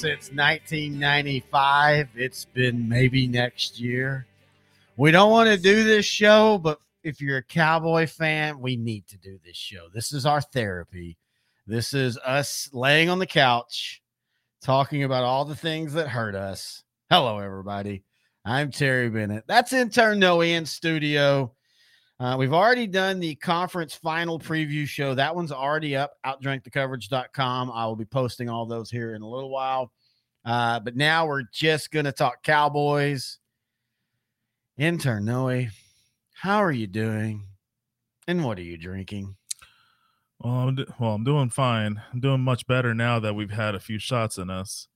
since 1995. It's been maybe next year. We don't want to do this show, but if you're a Cowboy fan, we need to do this show. This is our therapy. This is us laying on the couch talking about all the things that hurt us. Hello, everybody. I'm Terry Bennett. That's intern Noe in studio. Uh, we've already done the conference final preview show. That one's already up, outdrinkthecoverage.com. I will be posting all those here in a little while. Uh, but now we're just going to talk Cowboys. Intern Noe, how are you doing? And what are you drinking? Well, I'm, do- well, I'm doing fine. I'm doing much better now that we've had a few shots in us.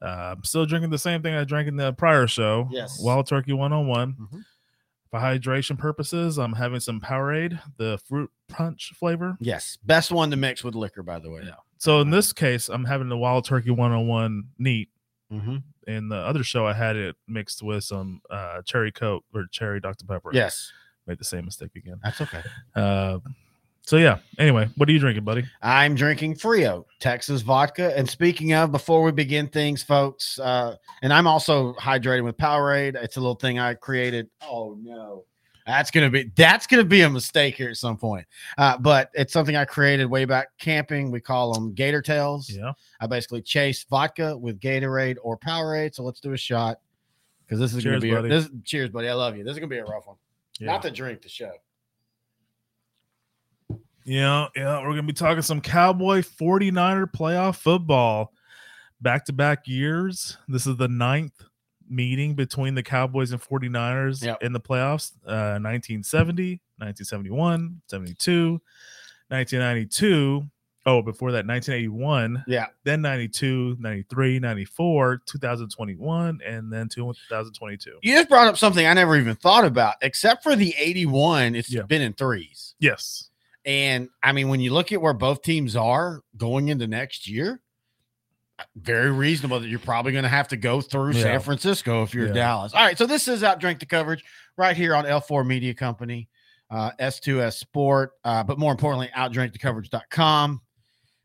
Uh, I'm still drinking the same thing I drank in the prior show. Yes. Wild Turkey 101. Mhm. For hydration purposes, I'm having some Powerade, the fruit punch flavor. Yes, best one to mix with liquor, by the way. Yeah. So in this case, I'm having the Wild Turkey 101 neat. Mm-hmm. In the other show, I had it mixed with some uh, cherry Coke or cherry Dr. Pepper. Yes, Made the same mistake again. that's okay. Uh, so yeah. Anyway, what are you drinking, buddy? I'm drinking Frio Texas vodka. And speaking of, before we begin things, folks, uh, and I'm also hydrating with Powerade. It's a little thing I created. Oh no, that's gonna be that's gonna be a mistake here at some point. Uh, but it's something I created way back camping. We call them Gator Tails. Yeah. I basically chase vodka with Gatorade or Powerade. So let's do a shot because this is gonna Cheers, be a, this. Cheers, buddy. I love you. This is gonna be a rough one. Yeah. Not the drink, the show. Yeah, yeah, we're gonna be talking some Cowboy 49er playoff football. Back to back years. This is the ninth meeting between the Cowboys and 49ers Yep. in the playoffs. Uh 1970, 1971, 72, 1992. Oh, before that, 1981, Yeah. then 92, 93, 94, 2021, and then 2022. You just brought up something I never even thought about, except for the 81, It's Yeah. been in threes. Yes. And I mean, when you look at where both teams are going into next year, very reasonable that you're probably going to have to go through Yeah. San Francisco if you're Yeah. Dallas. All right. So this is Outdrink the Coverage right here on L4 Media Company, uh, S2S Sport, uh, but more importantly, outdrinkthecoverage.com.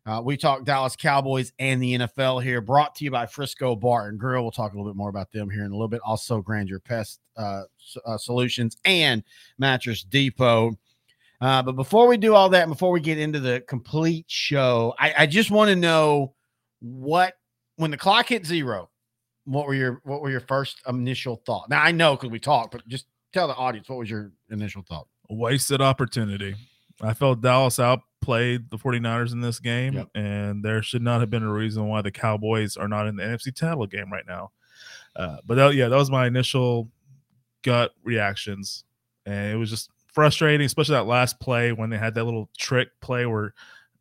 Uh, we talk Dallas Cowboys and the NFL here, brought to you by Frisco Bar and Grill. We'll talk a little bit more about them here in a little bit. Also, Grandeur Pest uh, uh, Solutions and Mattress Depot. Uh, but before we do all that, and before we get into the complete show, I, I just want to know what when the clock hit zero, what were your what were your first initial thought? Now I know because we talked, but just tell the audience what was your initial thought. wasted opportunity. I felt Dallas outplayed the 49ers in this game, Yep. and there should not have been a reason why the Cowboys are not in the NFC title game right now. Uh, but that, yeah, that was my initial gut reactions, and it was just frustrating, especially that last play when they had that little trick play where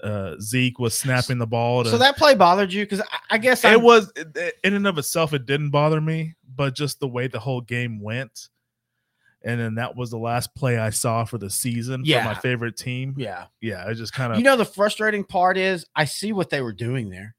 uh, Zeke was snapping the ball. To, So that play bothered you because I, I guess it I'm- was it- in and of itself, it didn't bother me, but just the way the whole game went. And then that was the last play I saw for the season Yeah. for my favorite team. yeah. Yeah, it just kind of You know the frustrating part is I see what they were doing there.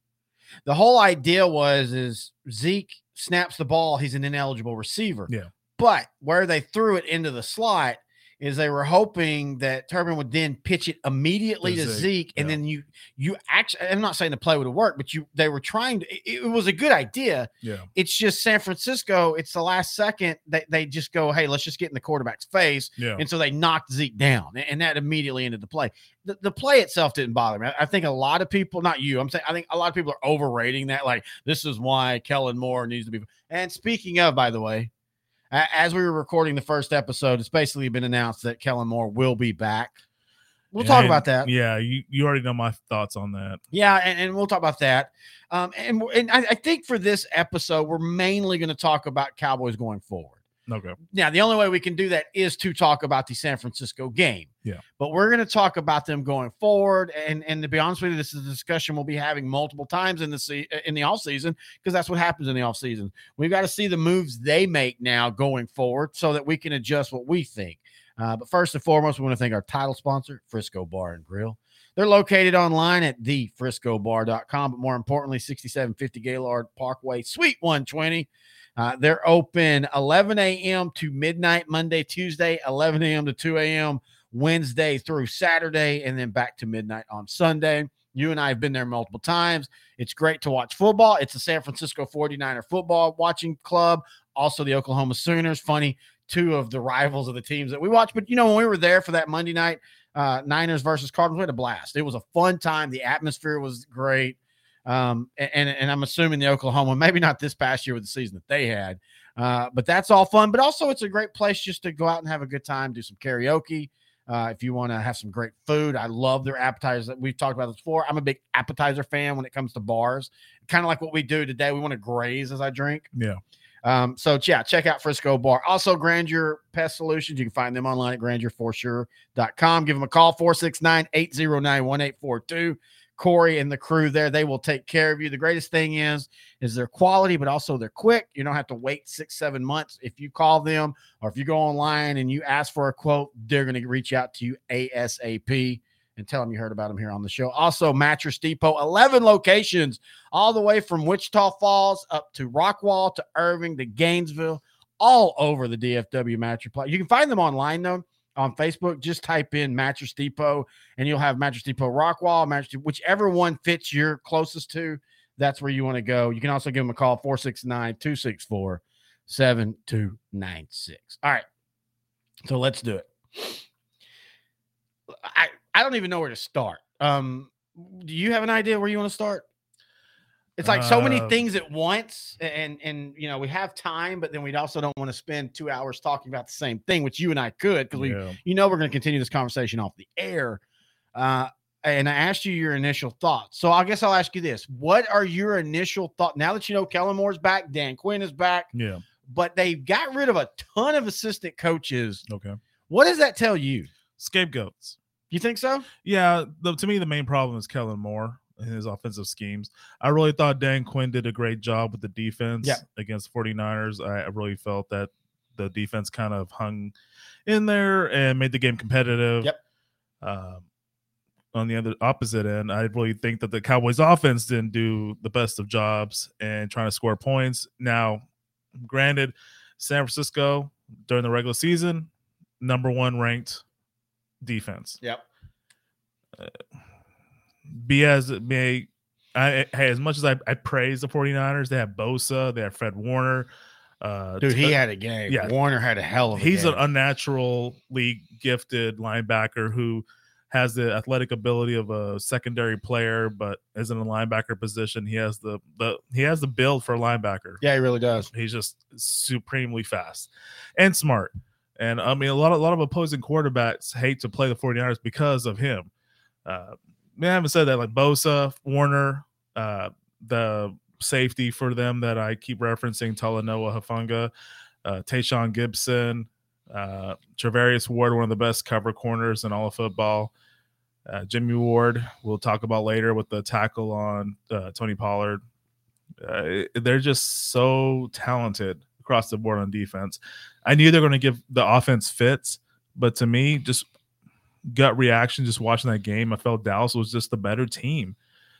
The whole idea was is Zeke snaps the ball, he's an ineligible receiver. Yeah. But where they threw it into the slot is they were hoping that Turpin would then pitch it immediately To to Zeke, Zeke, and yeah. then you you actually I'm not saying the play would have worked, but you they were trying to it, it was a good idea. yeah, It's just San Francisco, it's the last second they, they just go, hey, let's just get in the quarterback's face. yeah, And so they knocked Zeke down, and that immediately ended the play. The, the play itself didn't bother me. I- I think a lot of people, not you, I'm saying, I think a lot of people are overrating that. Like, this is why Kellen Moore needs to be. And speaking of, by the way, as we were recording the first episode, it's basically been announced that Kellen Moore will be back. We'll talk And- about that. Yeah, you, you already know my thoughts on that. Yeah, and, and we'll talk about that. Um, and and I, I think for this episode, we're mainly going to talk about Cowboys going forward. Okay. Now, the only way we can do that is to talk about the San Francisco game. Yeah. But we're going to talk about them going forward. And and to be honest with you, this is a discussion we'll be having multiple times in the se- in the off season because that's what happens in the off season. We've got to see the moves they make now going forward so that we can adjust what we think. Uh, but first and foremost, we want to thank our title sponsor, Frisco Bar and Grill. They're located online at thefriscobar.com, but more importantly, 6750 Gaylord Parkway, Suite 120. Uh, they're open 11 a.m. to midnight Monday, Tuesday, 11 a.m. to 2 a.m. Wednesday through Saturday, and then back to midnight on Sunday. You and I have been there multiple times. It's great to watch football. It's the San Francisco 49er football watching club, also the Oklahoma Sooners. Funny, two of the rivals of the teams that we watch. But you know, when we were there for that Monday night, uh, Niners versus Cardinals, we had a blast. It was a fun time. The atmosphere was great. Um, and, and I'm assuming the Oklahoma, maybe not this past year with the season that they had, uh, but that's all fun. But also, it's a great place just to go out and have a good time, do some karaoke. Uh, if you want to have some great food, I love their appetizers. That we've talked about this before. I'm a big appetizer fan when it comes to bars, kind of like what we do today. We want to graze as I drink. Yeah. Um, so yeah, check out Frisco Bar. Also, Grandeur Pest Solutions. You can find them online at grandeur4sure.com. Give them a call, 469 809 1842. Corey and the crew there, they will take care of you. The greatest thing is, is their quality, but also they're quick. You don't have to wait six, seven months. If you call them or if you go online and you ask for a quote, they're going to reach out to you ASAP and tell them you heard about them here on the show. Also, Mattress Depot, 11 locations, all the way from Wichita Falls up to Rockwall to Irving to Gainesville, all over the DFW mattress. You can find them online though on Facebook. Just type in Mattress Depot and you'll have Mattress Depot Rockwall, Mattress whichever one fits your closest to. That's where you want to go. You can also give them a call 469 264 7296. All right. So let's do it. I, I don't even know where to start. Um, do you have an idea where you want to start? It's like so many Uh, things at once, and and you know we have time, but then we also don't want to spend two hours talking about the same thing, which you and I could because we you know we're going to continue this conversation off the air. Uh, and I asked you your initial thoughts. So I guess I'll ask you this. What are your initial thoughts now that you know Kellen Moore's back, Dan Quinn is back, Yeah. but they've got rid of a ton of assistant coaches. Okay. What does that tell you? Scapegoats. You think so? Yeah, the, to me, the main problem is Kellen Moore and his offensive schemes. I really thought Dan Quinn did a great job with the defense Yeah. against 49ers. I, I really felt that the defense kind of hung in there and made the game competitive. Yep. Um, on the other opposite end, I really think that the Cowboys offense didn't do the best of jobs and trying to score points. Now, granted, San Francisco during the regular season, number one ranked defense Yep. be as it may I, hey, as much as I, I praise the 49ers, they have Bosa, they have Fred Warner. Uh, Dude, he had a game. yeah. Warner had a hell of a he's game. an unnaturally gifted linebacker who has the athletic ability of a secondary player, but is in a linebacker position. He has the the he has the build for a linebacker. yeah, he really does. He's just supremely fast and smart. And I mean, a lot of, a lot of opposing quarterbacks hate to play the 49ers because of him. Uh, I haven't said that like Bosa, Warner, uh, the safety for them that I keep referencing, Talanoa Hufanga, uh, Tashaun Gipson, uh, Charvarius Ward, one of the best cover corners in all of football. Uh, Jimmy Ward, we'll talk about later with the tackle on uh, Tony Pollard. Uh, they're just so talented across the board on defense. I knew they're going to give the offense fits, but to me, just gut reaction, just watching that game, I felt Dallas was just the better team.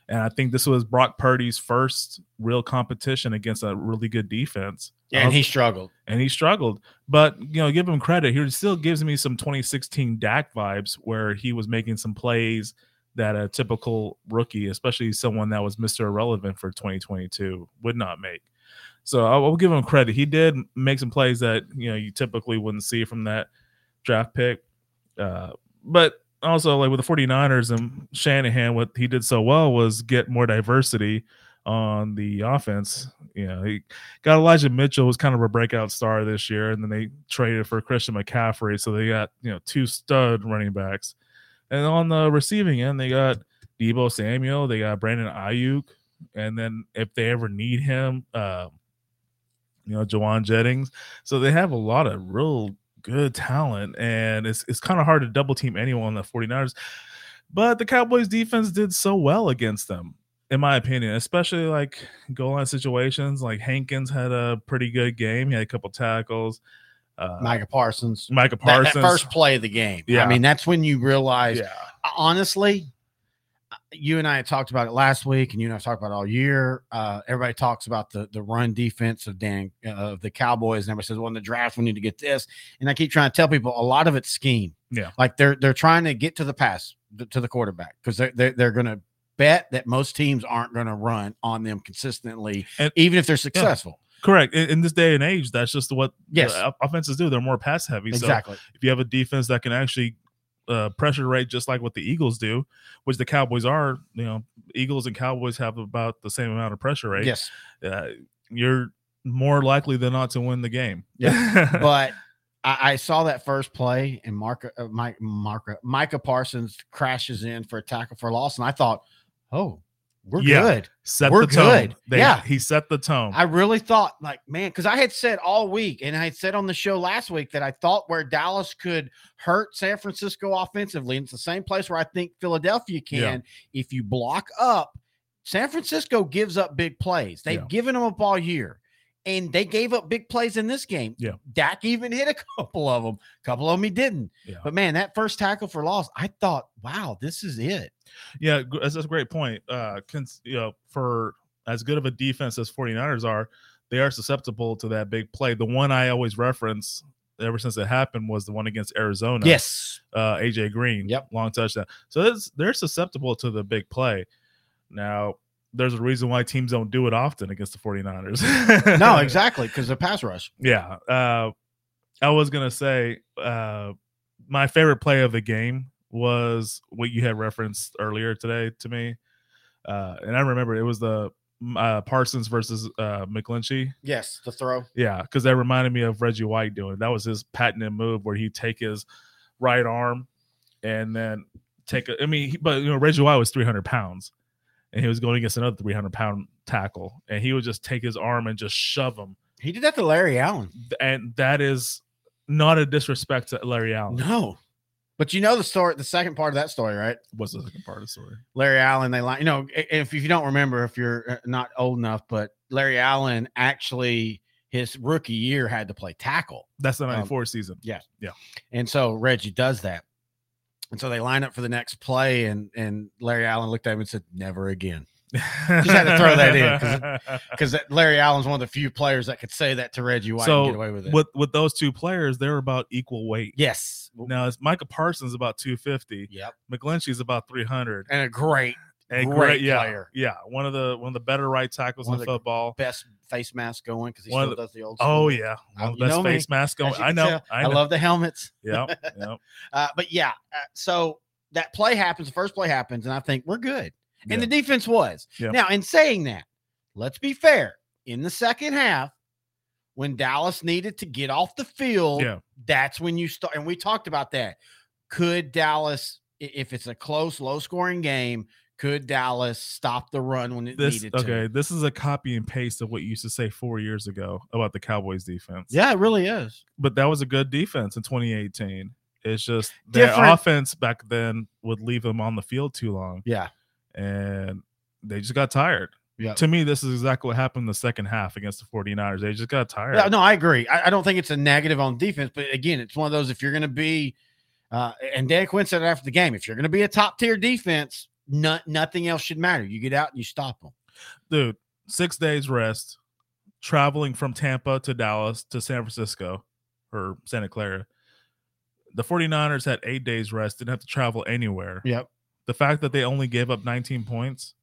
And I think this was Brock Purdy's first real competition against a really good defense. Yeah, and um, he struggled. and he struggled. But you know, give him credit. He still gives me some 2016 Dak vibes where he was making some plays that a typical rookie, especially someone that was Mr. Irrelevant for 2022, would not make. So I will give him credit. He did make some plays that you know you typically wouldn't see from that draft pick. Uh, but also like with the 49ers and Shanahan, what he did so well was get more diversity on the offense. You know, he got Elijah Mitchell was kind of a breakout star this year, and then they traded for Christian McCaffrey, so they got you know two stud running backs. And on the receiving end, they got Deebo Samuel, they got Brandon Aiyuk, and then if they ever need him, uh, you know, Jauan Jennings. So they have a lot of real good talent, and it's it's kind of hard to double team anyone on the 49ers. But the Cowboys defense did so well against them, in my opinion, especially like goal line situations. Like Hankins had a pretty good game. He had a couple tackles. Uh, Micah Parsons. Micah Parsons. That, first play of the game. Yeah. I mean, that's when you realize, yeah. honestly, you and I had talked about it last week, and you and I talked about it all year. Uh, everybody talks about the the run defense of Dan uh, of the Cowboys, and everybody says, "Well, in the draft, we need to get this." And I keep trying to tell people a lot of it's scheme. Yeah. like they're they're trying to get to the pass to the quarterback because they're they're, they're going to bet that most teams aren't going to run on them consistently, And- even if they're successful. Correct. In, in this day and age, that's just what Yes. offenses do. They're more pass heavy. So Exactly. if you have a defense that can actually uh, pressure rate just like what the Eagles do, which the Cowboys are, you know, Eagles and Cowboys have about the same amount of pressure rate. Yes. Uh, you're more likely than not to win the game. Yeah. but I, I saw that first play, and Mark, uh, Mike, Mark, Micah Parsons crashes in for a tackle for loss, and I thought, oh, we're Yeah. good. set We're the tone. good. They- Yeah. he set the tone. I really thought, like, man, because I had said all week, and I had said on the show last week that I thought where Dallas could hurt San Francisco offensively, and it's the same place where I think Philadelphia can. Yeah. If you block up, San Francisco gives up big plays. They've Yeah. given them up all year, and they gave up big plays in this game. Yeah. Dak even hit a couple of them. A couple of them he didn't. Yeah. But man, that first tackle for loss, I thought, wow, this is it. Yeah, that's, a great point. Uh, cons- you know, for as good of a defense as 49ers are, they are susceptible to that big play. The one I always reference ever since it happened was the one against Arizona. Yes. uh, AJ Green. Yep. long touchdown. So they're susceptible to the big play. Now, there's a reason why teams don't do it often against the 49ers. No, exactly, because the pass rush. Yeah. Uh, I was gonna say uh, my favorite play of the game was what you had referenced earlier today to me, uh, and I remember it was the uh, Parsons versus uh, McGlinchey. Yes, the throw. Yeah, because that reminded me of Reggie White doing it. That was his patented move where he'd take his right arm and then take a. I mean, he, but you know, Reggie White was 300 pounds and he was going against another 300 pound tackle and he would just take his arm and just shove him. He did that to Larry Allen. And that is not a disrespect to Larry Allen. No. But you know the story, the second part of that story, right? What's the second part of the story? Larry Allen, they like, you know, if, if you don't remember, if you're uh, not old enough, but Larry Allen actually, his rookie year had to play tackle. That's the Um, 94 season. Yeah. Yeah. And so Reggie does that. And so they line up for the next play, and and Larry Allen looked at him and said, "Never again," Just had to throw that in, because Larry Allen's one of the few players that could say that to Reggie White and get so away with it. with with those two players, they're about equal weight. yes, Now it's Micah Parsons about 250. yep, McGlinchey's about 300. and a great A Great yeah, player. Yeah, one of the one of the better right tackles One in of the football. best face mask going because he One still the- does the old. Oh yeah, Uh, one of the best know me, face mask going. I know, tell, I know. love the helmets. yeah, yeah. Uh, but yeah, uh, so that play happens. The first play happens, and I think we're good. And the defense was. Yeah. Now, in saying that, let's be fair. In the second half, when Dallas needed to get off the field, Yeah. that's when you start. And we talked about that. Could Dallas, if it's a close, low scoring game, could Dallas stop the run when it This needed to? okay. This is a copy and paste of what you used to say four years ago about the Cowboys defense. Yeah, it really is. but that was a good defense in 2018. It's just their Different- offense back then would leave them on the field too long, Yeah. and they just got tired. Yeah. To me, this is exactly what happened in the second half against the 49ers. They just got tired. Yeah, no, I agree. I, I don't think it's a negative on defense, but again, it's one of those if you're going to be, uh, and Dan Quinn said it after the game, if you're going to be a top tier defense, no, nothing else should matter. You get out and you stop them. Dude, six days rest, traveling from Tampa to Dallas to San Francisco or Santa Clara. The 49ers had eight days rest, didn't have to travel anywhere. Yep. The fact that they only gave up 19 points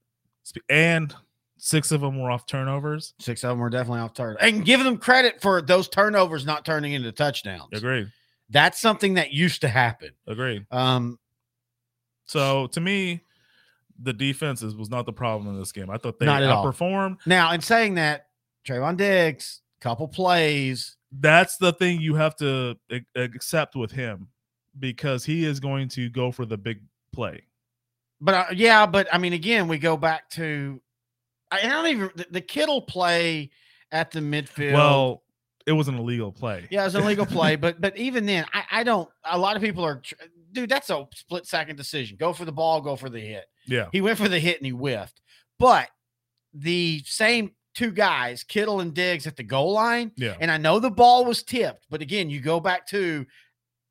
and six of them were off turnovers. Six of them were definitely off target. And give them credit for those turnovers not turning into touchdowns. Agreed. That's something that used to happen. Agreed. Um, So to me, the defenses was not the problem in this game. I thought they Not at all. outperformed. now, in saying that, Trevon Diggs, couple plays, That's the thing you have to accept with him because he is going to go for the big play. But uh, yeah, but I mean, again, we go back to I, don't even the, the Kittle play at the midfield. Well, it was an illegal play. yeah, it was an illegal play, but but even then, I, I don't. A lot of people are, dude. That's a split second decision. Go for the ball, go for the hit. Yeah. He went for the hit and he whiffed. But the same two guys, Kittle and Diggs, at the goal line, Yeah. and I know the ball was tipped, but again, you go back to,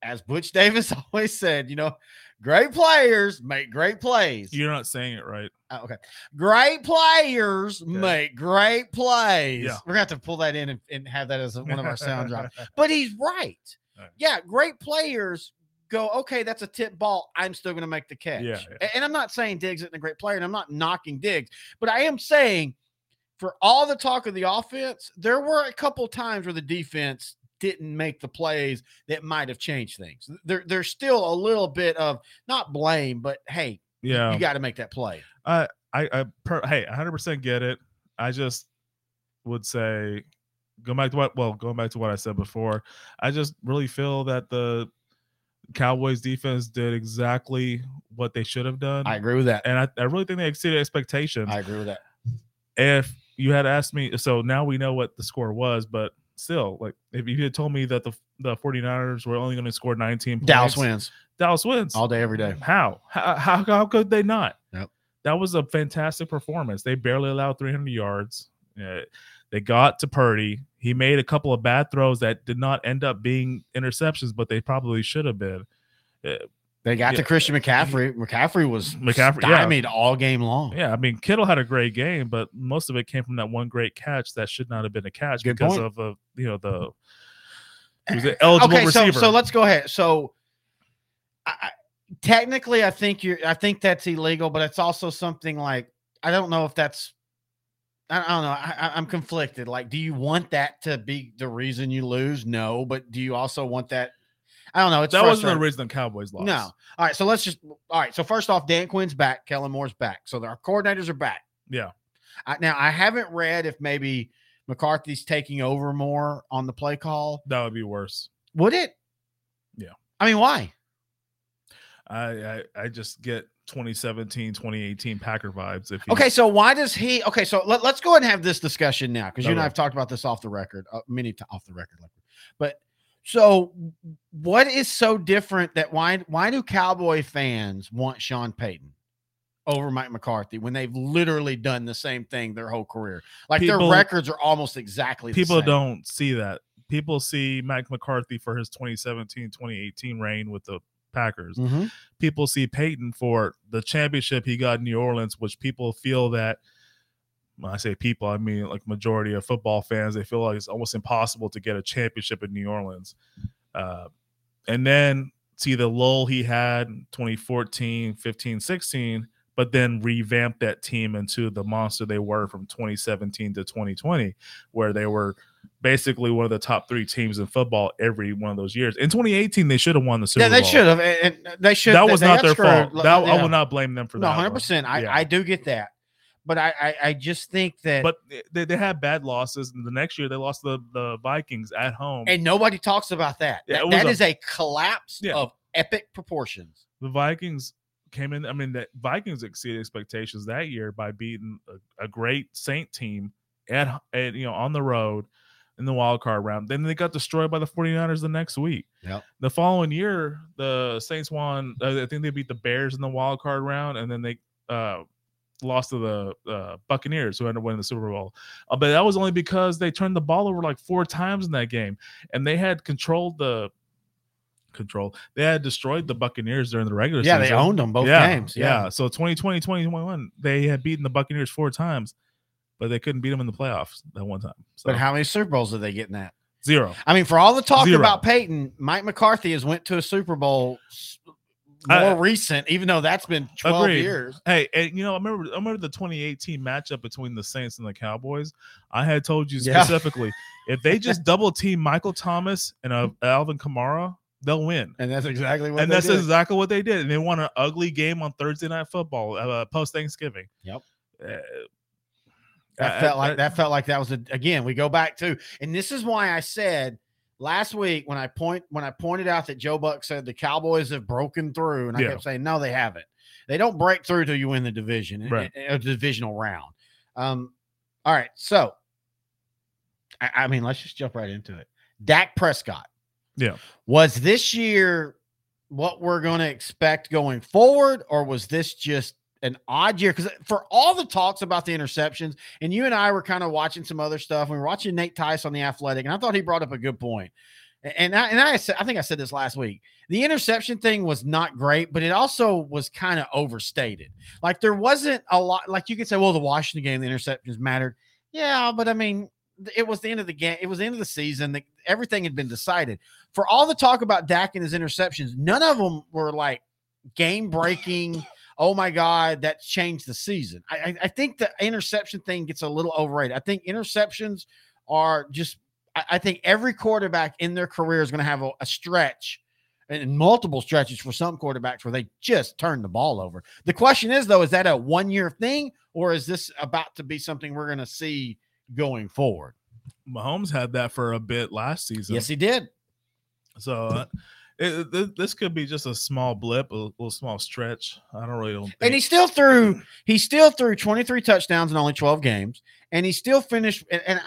as Butch Davis always said, you know, great players make great plays. You're not saying it right. Uh, okay. Great players make great plays. Yeah. We're going to have to pull that in and, and have that as one of our sound drops. But he's right. Right. Yeah, great players go, okay, that's a tip ball. I'm still going to make the catch. Yeah, yeah. And I'm not saying Diggs isn't a great player, and I'm not knocking Diggs, but I am saying for all the talk of the offense, there were a couple times where the defense didn't make the plays that might have changed things. There, there's still a little bit of not blame, but hey, Yeah. you got to make that play. I I per, hey, 100% get it. I just would say go back to what well, going back to what I said before. I just really feel that the Cowboys defense did exactly what they should have done. I agree with that. and I, I really think they exceeded expectations. I agree with that. if you had asked me so now we know what the score was, but still, like if you had told me that the the 49ers were only going to score 19 points, Dallas wins Dallas wins. all day, every day. How? How, how, how could they not? Yep. That was a fantastic performance. They barely allowed 300 yards. Yeah, they got to Purdy. He made a couple of bad throws that did not end up being interceptions, but they probably should have been. Uh, They got Yeah. to Christian McCaffrey. McCaffrey was McCaffrey, yeah. stymied all game long. yeah, I mean, Kittle had a great game, but most of it came from that one great catch that should not have been a catch Good because point. of a you know the he was an eligible okay, so receiver. so let's go ahead. So, I, technically, I think you're. I think that's illegal, but it's also something like I don't know if that's. I, I don't know. I, I'm conflicted. Like, do you want that to be the reason you lose? No, but do you also want that? I don't know. It's that wasn't the reason the Cowboys lost. No. All right. So let's just. All right. So first off, Dan Quinn's back. Kellen Moore's back. So our coordinators are back. Yeah. I, now I haven't read if maybe McCarthy's taking over more on the play call. that would be worse. Would it? Yeah. I mean, why? I, I I just get 2017, 2018 Packer vibes. If Okay, so why does he? Okay, so let, us go ahead and have this discussion now because you and i've talked about this off the record, uh, many times off the record, but so what is so different that why why do Cowboy fans want Sean Payton over Mike McCarthy when they've literally done the same thing their whole career? Like People- their records are almost exactly the people don't see that. People see Mike McCarthy for his 2017, 2018 reign with the Packers. Mhm. People see Payton for the championship he got in New Orleans, which people feel that when I say people, I mean like majority of football fans, they feel like it's almost impossible to get a championship in New Orleans. Uh, and then see the lull he had in 2014, 15, 16, but then revamped that team into the monster they were from 2017 to 2020, where they were basically one of the top three teams in football every one of those years. In 2018, they should have won the Super Bowl. Yeah, they should have, and they should. That was they not their fault. That I will not blame them for that. No, that. hundred one. percent. I Yeah. I do get that, but I, I I just think that But they, they had bad losses, and the next year they lost the the Vikings at home. and nobody talks about that. Yeah, That- that a- is a collapse Yeah. of epic proportions. the Vikings came in. I mean, the Vikings exceeded expectations that year by beating a, a great Saint team at, at you know on the road in the wild card round. Then they got destroyed by the 49ers the next week. Yep. The following year, the Saints won. Uh, I think they beat the Bears in the wild card round, and then they uh, lost to the uh, Buccaneers, who ended up winning the Super Bowl. Uh, but that was only because they turned the ball over like four times in that game, and they had controlled the control. They had destroyed the Buccaneers during the regular Yeah, season. they owned them both yeah, games. Yeah. Yeah. So 2020, 2021, they had beaten the Buccaneers four times, but they couldn't beat them in the playoffs that one time. So But how many Super Bowls are they getting at? zero. I mean, for all the talk Zero. about Payton, Mike McCarthy has went to a Super Bowl more I- recent, even though that's been twelve Agreed. years. Hey, and you know, I remember I remember the 2018 matchup between the Saints and the Cowboys. I had told you Yeah. specifically if they just double team Michael Thomas and uh, Alvin Kamara, they'll win. And that's exactly what. and they that's did. exactly what they did. And they won an ugly game on Thursday Night Football, uh, post Thanksgiving. Yep. Uh, That felt like that felt like that was a, again. We go back to, and this is why I said last week when I point when I pointed out that Joe Buck said the Cowboys have broken through, and I Yeah. kept saying no, they haven't. They don't break through till you win the division, Right. a, a divisional round. Um, all right, so I, I mean, let's just jump right into it. Dak Prescott, Yeah. was this year what we're going to expect going forward, or was this just an odd year? Because for all the talks about the interceptions, and you and I were kind of watching some other stuff. We were watching Nate Tice on the Athletic, and I thought he brought up a good point. And I, and I, I think I said this last week. The interception thing was not great, but it also was kind of overstated. Like there wasn't a lot. Like you could say, well, the Washington game, the interceptions mattered. Yeah, but I mean, it was the end of the game. It was the end of the season. The, everything had been decided. For all the talk about Dak and his interceptions, none of them were like game breaking. Oh my God, that changed the season. I, I, think the interception thing gets a little overrated. I think interceptions are just. I, I think every quarterback in their career is going to have a, a stretch and multiple stretches for some quarterbacks where they just turn the ball over. The question is, though, is that a one year thing or is this about to be something we're going to see going forward? Mahomes had that for a bit last season. Yes, he did. So uh, it, it, this could be just a small blip, a little small stretch. I don't really don't. Think. And he still threw. Mm. He still threw 23 touchdowns in only 12 games, and he still finished. And, and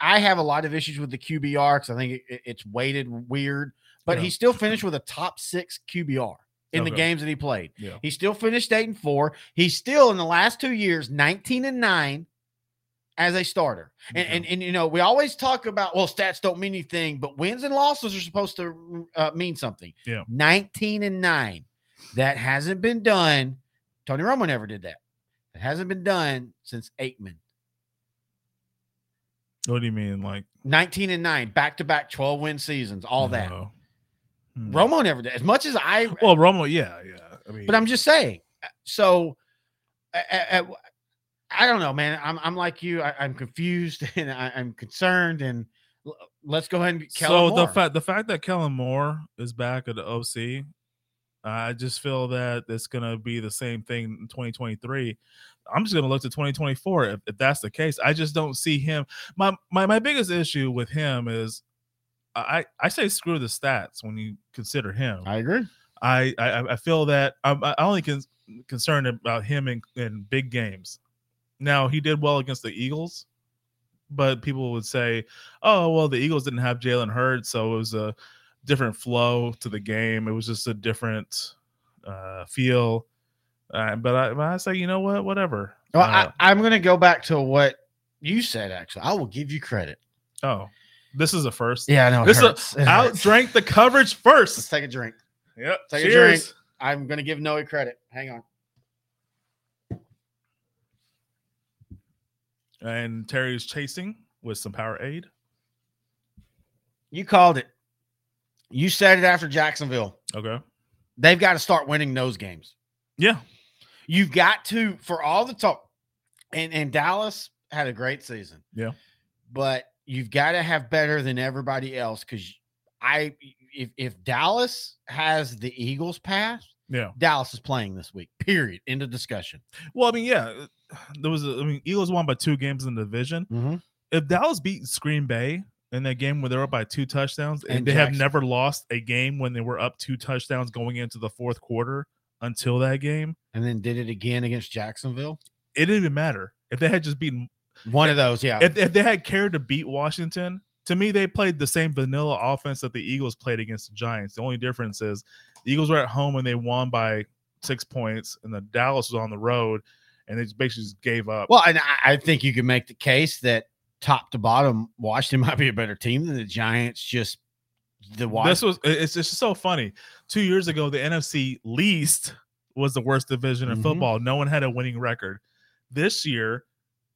I, I, have a lot of issues with the QBR because I think it, it's weighted weird but yeah. he still finished with a top six QBR in okay. the games that he played. Yeah. He still finished eight and four. He's still in the last two years 19 and nine as a starter. And, and, and you know, we always talk about well, stats don't mean anything, but wins and losses are supposed to uh, mean something. Yeah. 19 and nine. That hasn't been done. Tony Romo never did that. It hasn't been done since Aikman. What do you mean? Like 19 and 9, back to back 12 win seasons, all no. that. Hmm. Romo never did. As much as I well, Romo, yeah, yeah. I mean, but I'm just saying. So, I, I, I don't know, man. I'm I'm like you. I, am confused and I, am concerned. And let's go ahead and so the fact the fact that Kellen Moore is back at the OC, I just feel that it's gonna be the same thing in 2023. I'm just gonna look to 2024 if, if that's the case. I just don't see him. My my my biggest issue with him is I I say screw the stats when you consider him. I agree. I I, I feel that I'm I only con- concerned about him in, in big games. Now he did well against the Eagles, but people would say, "Oh, well, the Eagles didn't have Jalen Hurts, so it was a different flow to the game. It was just a different uh, feel." Uh, but I, but I say, you know what? Whatever. Well, uh, I, I'm going to go back to what you said. Actually, I will give you credit. Oh, this is a first. Yeah, I know. This hurts. is outdrank the coverage 1st Let's take a drink. Yep. Take Cheers. a drink. I'm gonna give Noe credit. Hang on. And Terry is chasing with some Powerade. You called it. You said it after Jacksonville. Okay. They've got to start winning those games. Yeah. You've got to, for all the talk. And and Dallas had a great season. Yeah. But you've got to have better than everybody else because I if if Dallas has the Eagles pass, yeah, Dallas is playing this week. Period. End of discussion. Well, I mean, yeah, uh, there was. A, I mean, Eagles won by two games in the division. Mm-hmm. If Dallas beats Green Bay in that game where they were up by two touchdowns, and, and they have never lost a game when they were up two touchdowns going into the fourth quarter until that game, and then did it again against Jacksonville. It didn't even matter if they had just beaten one of those, yeah. If, if they had cared to beat Washington, to me, they played the same vanilla offense that the Eagles played against the Giants. The only difference is the Eagles were at home and they won by six points, and the Dallas was on the road, and they basically just gave up. Well, and I think you can make the case that top to bottom, Washington might be a better team than the Giants. Just the Washington. This was it's just so funny. Two years ago, the NFC least was the worst division in mm-hmm. football. No one had a winning record. This year,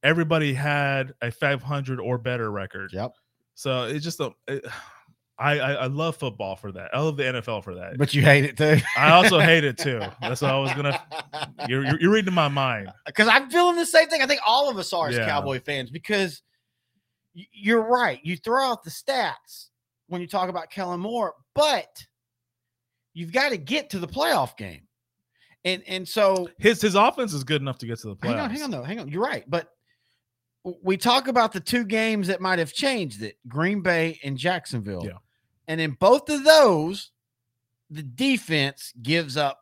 everybody had a 500 or better record. Yep. So it's just a. It, I, I, I love football for that. I love the NFL for that. But you hate it too. I also hate it too. That's what I was gonna. You're you're, you're reading my mind because I'm feeling the same thing. I think all of us are as yeah. Cowboy fans because you're right. You throw out the stats when you talk about Kellen Moore, but you've got to get to the playoff game. And and so his his offense is good enough to get to the playoffs. Hang on, hang on though, hang on. You're right, but we talk about the two games that might have changed it Green Bay and Jacksonville. Yeah. And in both of those, the defense gives up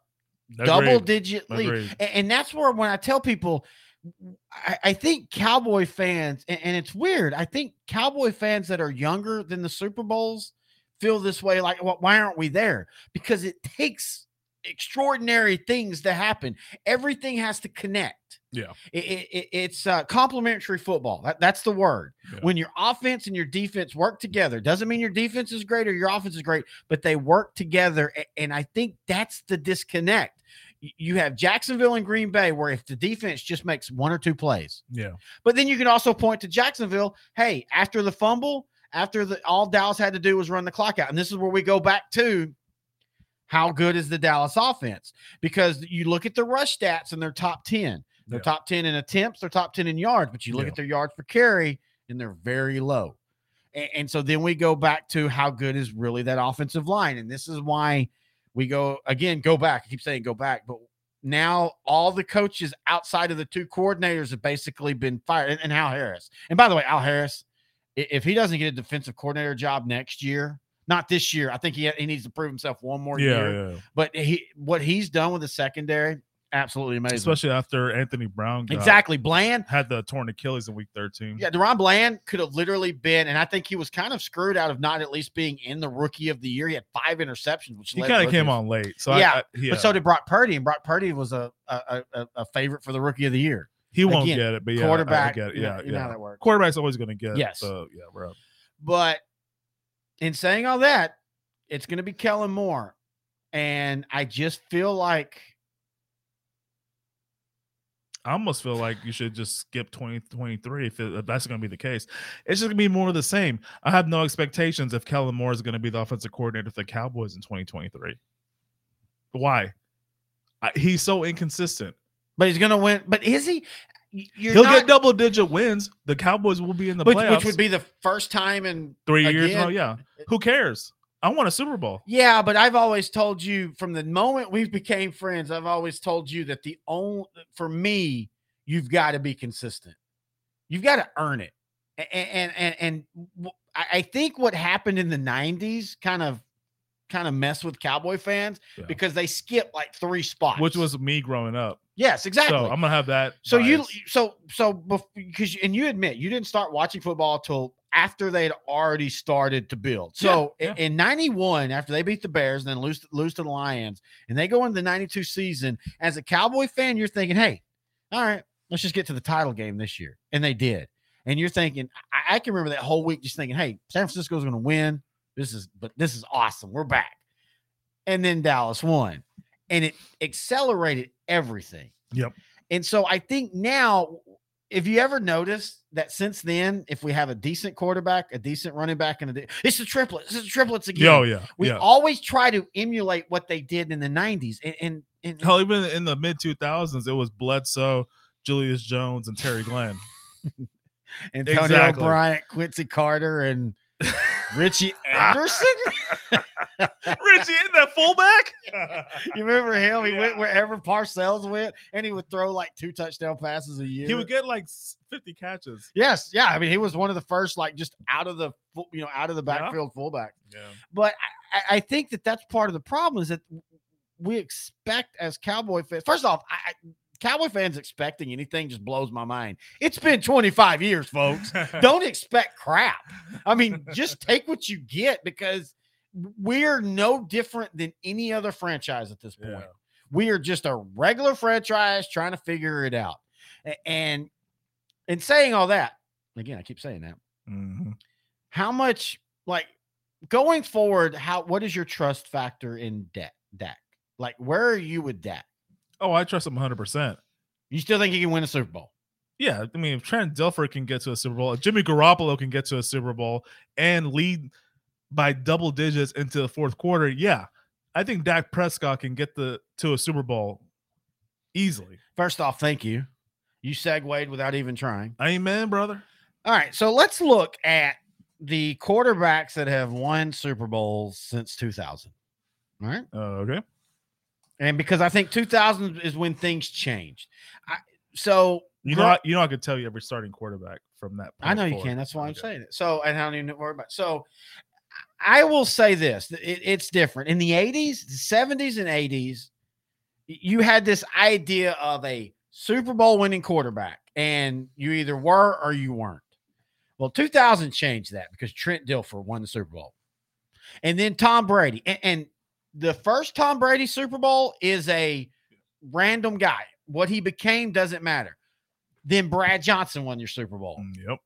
Agreed. double digit lead. And, and, that's where when I tell people, I, I think Cowboy fans, and, and, it's weird, I think Cowboy fans that are younger than the Super Bowls feel this way like, well, why aren't we there? Because it takes extraordinary things to happen. Everything has to connect. Yeah, it, it, it's uh, complementary football. That, that's the word. Yeah. When your offense and your defense work together, doesn't mean your defense is great or your offense is great, but they work together. And I think that's the disconnect. You have Jacksonville and Green Bay, where if the defense just makes one or two plays, Yeah. but then you can also point to Jacksonville. Hey, after the fumble, after the all Dallas had to do was run the clock out, and this is where we go back to how good is the Dallas offense? Because you look at the rush stats and they're top ten. They're Yeah. top ten in attempts. They're top ten in yards. But you look Yeah. at their yards per carry, and they're very low. And, and so then we go back to how good is really that offensive line, and this is why we go again. Go back. I keep saying go back, but now all the coaches outside of the two coordinators have basically been fired, and, and Al Harris. And by the way, Al Harris, if he doesn't get a defensive coordinator job next year, not this year, I think he he needs to prove himself one more year. Yeah, yeah. But he what he's done with the secondary, absolutely amazing. Especially after Anthony Brown got, exactly, Bland. had the torn Achilles in week 13. Yeah, DaRon Bland could have literally been, and I think he was kind of screwed out of not at least being in the rookie of the year. He had five interceptions, which He kind of came on late. So Yeah, I, I, yeah. But so did Brock Purdy, and Brock Purdy was a a, a, a favorite for the rookie of the year. he won't get it, but yeah, I- I Quarterback, get it. you know- Yeah, you know how yeah. that works. Quarterback's always going to get. Yes. So yeah, bro. But in saying all that, it's going to be Kellen Moore, and I just feel like I almost feel like you should just skip 2023 if, it, if that's going to be the case. It's just going to be more of the same. I have no expectations if Kellen Moore is going to be the offensive coordinator for the Cowboys in 2023. Why? I, he's so inconsistent. but he's going to win. But is he? You're He'll not, get double digit wins. The Cowboys will be in the which, playoffs which would be the first time in three years. again, No, yeah. Who cares? I want a Super Bowl. Yeah, but I've always told you from the moment we became friends, I've always told you that the only for me, you've got to be consistent. You've got to earn it. A- a- And and and, I think what happened in the 90s kind of kind of mess with Cowboy fans Yeah. because they skip like three spots. Which was me growing up. yes, exactly. So I'm gonna have that. So you so so because and you admit you didn't start watching football till after they'd already started to build. So Yeah, i- in 91 after they beat the Bears and then lose lose to the Lions and they go into the 92 season as a Cowboy fan you're thinking, "Hey, all right, let's just get to the title game this year." And they did. And you're thinking I, I can remember that whole week just thinking, "Hey, San Francisco's going to win. This is but this is awesome. We're back." And then Dallas won. And it accelerated everything. Yep. And so I think now, if you ever notice that since then, if we have a decent quarterback, a decent running back, and a de- it's the triplets, it's the triplets again. Yo, yeah. we yeah. always try to emulate what they did in the 90s. And, and, and Hell, even in the mid 2000s, it was Bledsoe, Julius Jones, and Terry Glenn. Antonio exactly. Bryant, Quincy Carter, and Richie Anderson. Richie in that fullback. you remember him? He went wherever Parcells went, and he would throw like two touchdown passes a year. he would get like 50 catches. Yes, yeah. I mean, he was one of the first, like, just out of the, you know, out of the Yeah. backfield fullback. Yeah. But I, I- think that that's part of the problem is that we expect as Cowboy fans. First off, I, I, Cowboy fans expecting anything just blows my mind. It's been 25 years, folks. Don't expect crap. I mean, just take what you get because we're no different than any other franchise at this point. Yeah. We are just a regular franchise trying to figure it out. And in saying all that, again, I keep saying that. Mhm. How much like going forward, how what is your trust factor in debt Dak? Like where are you with Dak? Oh, I trust him 100%. You still think he can win a Super Bowl? Yeah, I mean, if Trent Dilfer can get to a Super Bowl, if Jimmy Garoppolo can get to a Super Bowl and lead by double digits into the fourth quarter, yeah, I think Dak Prescott can get the to a Super Bowl easily. First off, thank you. You segued without even trying. Amen, brother. All right, so let's look at the quarterbacks that have won Super Bowls since 2000. All right. Uh, okay. And because I think 2000 is when things changed. I, so You know, I, you know, I could tell you every starting quarterback from that. I know you forward. can. That's why I'm Okay. saying it. So, and I don't even worry about it. So, I will say this it, it's different. In the 80s, the 70s, and 80s, you had this idea of a Super Bowl winning quarterback, and you either were or you weren't. Well, 2000 changed that because Trent Dilfer won the Super Bowl. And then Tom Brady. And, and the first Tom Brady Super Bowl is a random guy. What he became doesn't matter. Then Brad Johnson won your Super Bowl. Mm, Yep.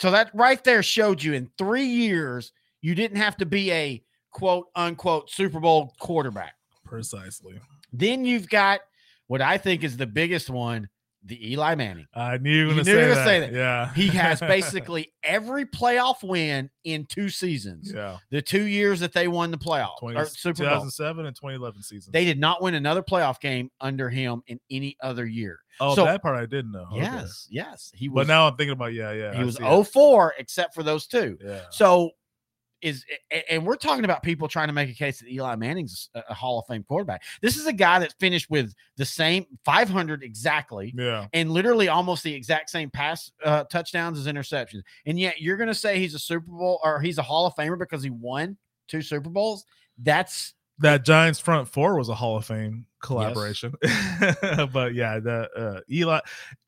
So that right there showed you in three years, you didn't have to be a quote unquote Super Bowl quarterback. Precisely. Then you've got what I think is the biggest one, the Eli Manning. I knew you were going to say, that. say that. Yeah. He has basically every playoff win in two seasons. yeah. The two years that they won the playoff 20, or Super Bowl. 2007 and 2011 season. They did not win another playoff game under him in any other year. oh, so- that part I didn't know. Okay. Yes, yes. He But now I'm thinking about, yeah, yeah. he I was see oh it. 04 except for those two. Yeah. So is and we're talking about people trying to make a case that Eli Manning's a, a Hall of Fame quarterback. This is a guy that finished with the same 500 exactly Yeah. and literally almost the exact same pass uh, touchdowns as interceptions. And yet you're going to say he's a Super Bowl or he's a Hall of Famer because he won two Super Bowls? That's That Giants front four was a Hall of Fame collaboration. but yeah, the uh, Eli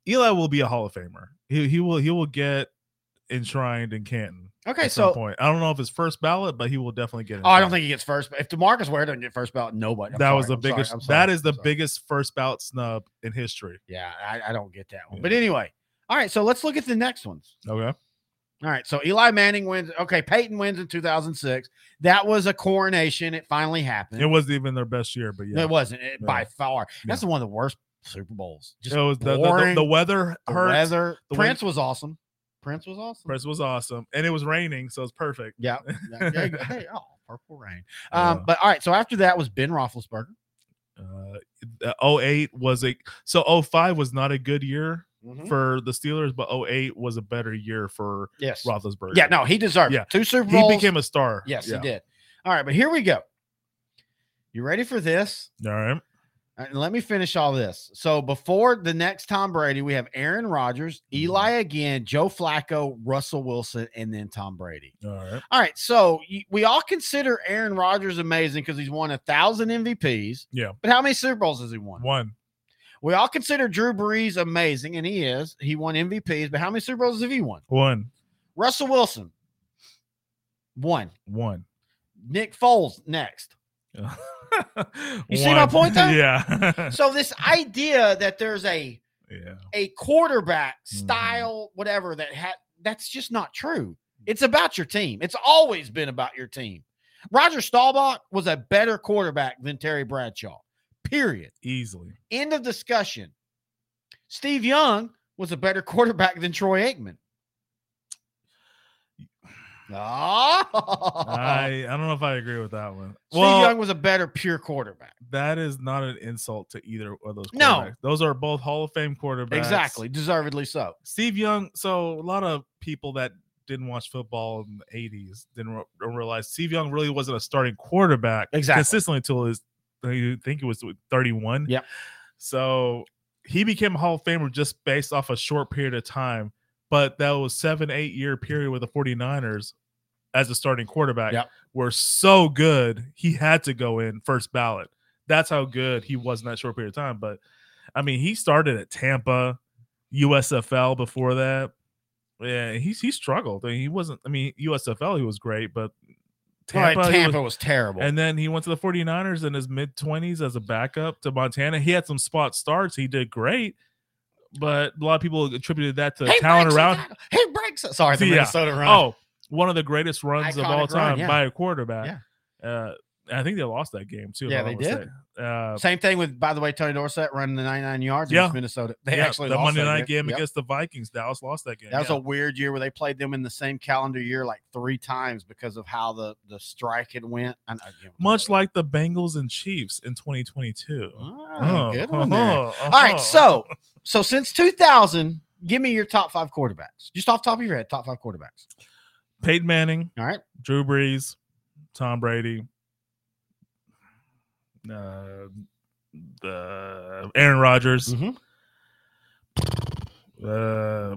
Eli will be a Hall of Famer. He he will he will get enshrined in Canton okay. So point. I don't know if it's first ballot, but he will definitely get. It. Oh, I don't think he gets first. If Demarcus Ware doesn't get first ballot, nobody. I'm that was the I'm biggest. I'm sorry, that is the biggest first ballot snub in history. Yeah, I, I don't get that one. Yeah. But anyway, all right. So let's look at the next ones. Okay. All right. So Eli Manning wins. Okay. Peyton wins in 2006. That was a coronation. It finally happened. It wasn't even their best year, but yeah, It wasn't it, by far. That's one of the worst Super Bowls. Just it was the, the, the, weather the hurt. weather. The Prince was awesome. Prince was awesome. Prince was awesome, and it was raining, so it's perfect. Yeah. yeah. Hey, oh, purple rain. Um, Yeah. but all right. So after that was Ben Roethlisberger. Uh, uh, 08 was a so 05 was not a good year Mhm. for the Steelers, but 08 was a better year for Yes. Roethlisberger. Yeah. No, he deserved Yeah. Two Super Bowls. he became a star. yes, yeah. he did. All right. But here we go. You ready for this? All right. And let me finish all this. So before the next Tom Brady, we have Aaron Rodgers, Mm-hmm. Eli again, Joe Flacco, Russell Wilson, and then Tom Brady. All right. All right. So we all consider Aaron Rodgers amazing because he's won a thousand MVPs. Yeah. But how many Super Bowls has he won? One. We all consider Drew Brees amazing, and he is. He won MVPs, but how many Super Bowls have he won? One. Russell Wilson, one. One. Nick Foles, next. you see my point, though? Yeah. So this idea that there's a yeah. a quarterback Mhm. style, whatever that had that's just not true. It's about your team. It's always been about your team. Roger Staubach was a better quarterback than Terry Bradshaw. Period. Easily. End of discussion. Steve Young was a better quarterback than Troy Aikman. Ah, I I don't know if I agree with that one. Steve well, Young was a better pure quarterback. that is not an insult to either of those. No. those are both Hall of Fame quarterbacks. Exactly, deservedly so. Steve Young. So a lot of people that didn't watch football in the '80s didn't re- realize Steve Young really wasn't a starting quarterback Exactly. consistently until his. I think it was 31. Yeah. So he became a Hall of Famer just based off a short period of time, but that was seven eight year period with the 49ers as a starting quarterback Yep. were so good he had to go in first ballot. That's how good he was in that short period of time. But I mean, he started at Tampa, USFL before that. Yeah, he he struggled. I mean, he wasn't. I mean, USFL he was great, but Tampa, Tampa, was- Tampa was, terrible. and then he went to the 49ers in his mid 20s as a backup to Montana. He had some spot starts. He did great, but a lot of people attributed that to He talent around. He breaks. it. Sorry, the Yeah. Minnesota run. Oh, one of the greatest runs of Iconic all run, time yeah. by a quarterback. Uh, I think they lost that game too. Yeah, they did. Uh, Same thing with, by the way, Tony Dorsett running the 99 yards Yeah. against Minnesota. They yeah, actually the lost Monday that night game Yep. against the Vikings. Dallas lost that game. That was yeah. a weird year where they played them in the same calendar year like three times because of how the the strike had went. I know, much like the Bengals and Chiefs in 2022. Oh, good one uh-huh, All uh-huh. so so since 2000, give me your top five quarterbacks. Just off the top of your head, top five quarterbacks. Peyton Manning, All right, Drew Brees, Tom Brady, uh, the Aaron Rodgers, Mhm. uh,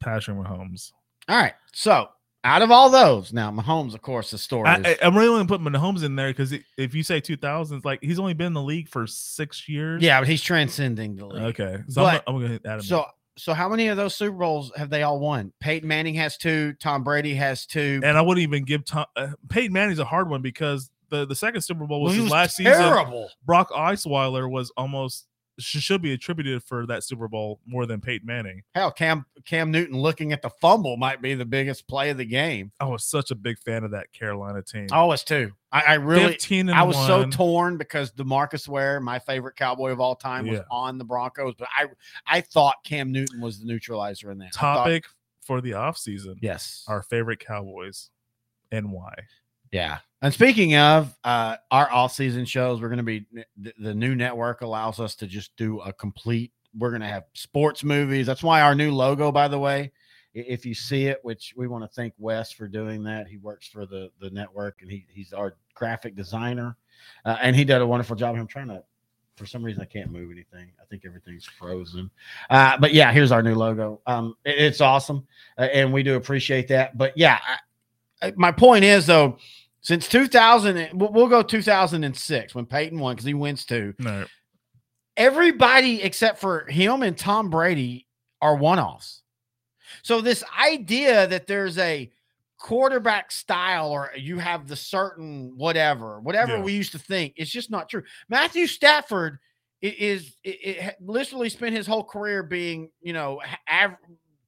Patrick Mahomes. all right. So out of all those, now Mahomes, of course, the story I, is I, I'm really going only putting Mahomes in there because if you say 2000s, like he's only been in the league for six years. yeah, but he's transcending the league. Okay. So I'm, I'm gonna. So so how many of those Super Bowls have they all won? Peyton Manning has two. Tom Brady has two. and I wouldn't even give Tom uh, Peyton Manning's a hard one because the the second Super Bowl was was last season. terrible. Brock Osweiler was almost should be attributed for that Super Bowl more than Peyton Manning. Hell, Cam Cam Newton looking at the fumble might be the biggest play of the game. I was such a big fan of that Carolina team. I was too. I, I really 15 and I was so torn because Demarcus Ware, my favorite cowboy of all time, was Yeah. on the Broncos, but I I thought Cam Newton was the neutralizer in that. I thought- topic for the offseason. yes. Our favorite Cowboys and why. Yeah. And speaking of uh, our off-season shows, we're going to be the, new network allows us to just do a complete. We're going to have sports movies. That's why our new logo, by the way, if you see it, which we want to thank Wes for doing that. He works for the the network and he he's our graphic designer, uh, and he did a wonderful job. I'm trying to. For some reason, I can't move anything. I think everything's frozen. Uh, but yeah, here's our new logo. Um, it- it's awesome, uh, and we do appreciate that. But yeah, I- my point is though, since 2000, we'll, we'll go 2006 when Peyton won because he wins two. No, Everybody except for him and Tom Brady are one offs. So this idea that there's a quarterback style or you have the certain whatever, whatever Yeah. we used to think, it's just not true. Matthew Stafford is it, it literally spent his whole career being, you know, av-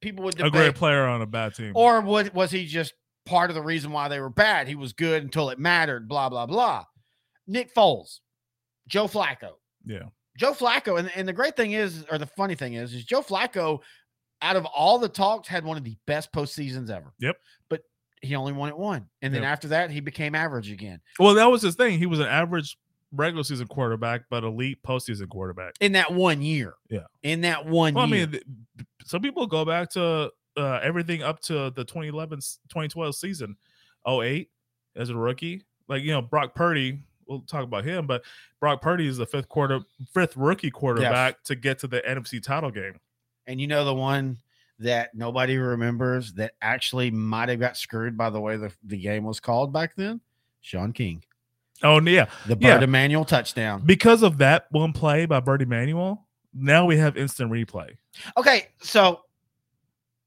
people would debate. a great player on a bad team. or was, was he just part of the reason why they were bad? He was good until it mattered, blah, blah, blah. Nick Foles, Joe Flacco. yeah. Joe Flacco, and, and the great thing is, or the funny thing is, is Joe Flacco, out of all the talks, had one of the best postseasons ever. Yep. But he only won it one. And then Yep. after that, he became average again. Well, that was his thing. He was an average regular season quarterback, but elite postseason quarterback. In that one year. Yeah. In that one Well, I mean, th- some people go back to uh, everything up to the 2011 s- 2012 season, 08 as a rookie. Like, you know, Brock Purdy, we'll talk about him, but Brock Purdy is the fifth quarter, fifth rookie quarterback to get to the NFC title game. and you know the one that nobody remembers that actually might have got screwed by the way the, the game was called back then? Shaun King. Oh, yeah. The Yeah. Bert Emanuel touchdown. Because of that one play by Bert Emanuel, now we have instant replay. Okay, so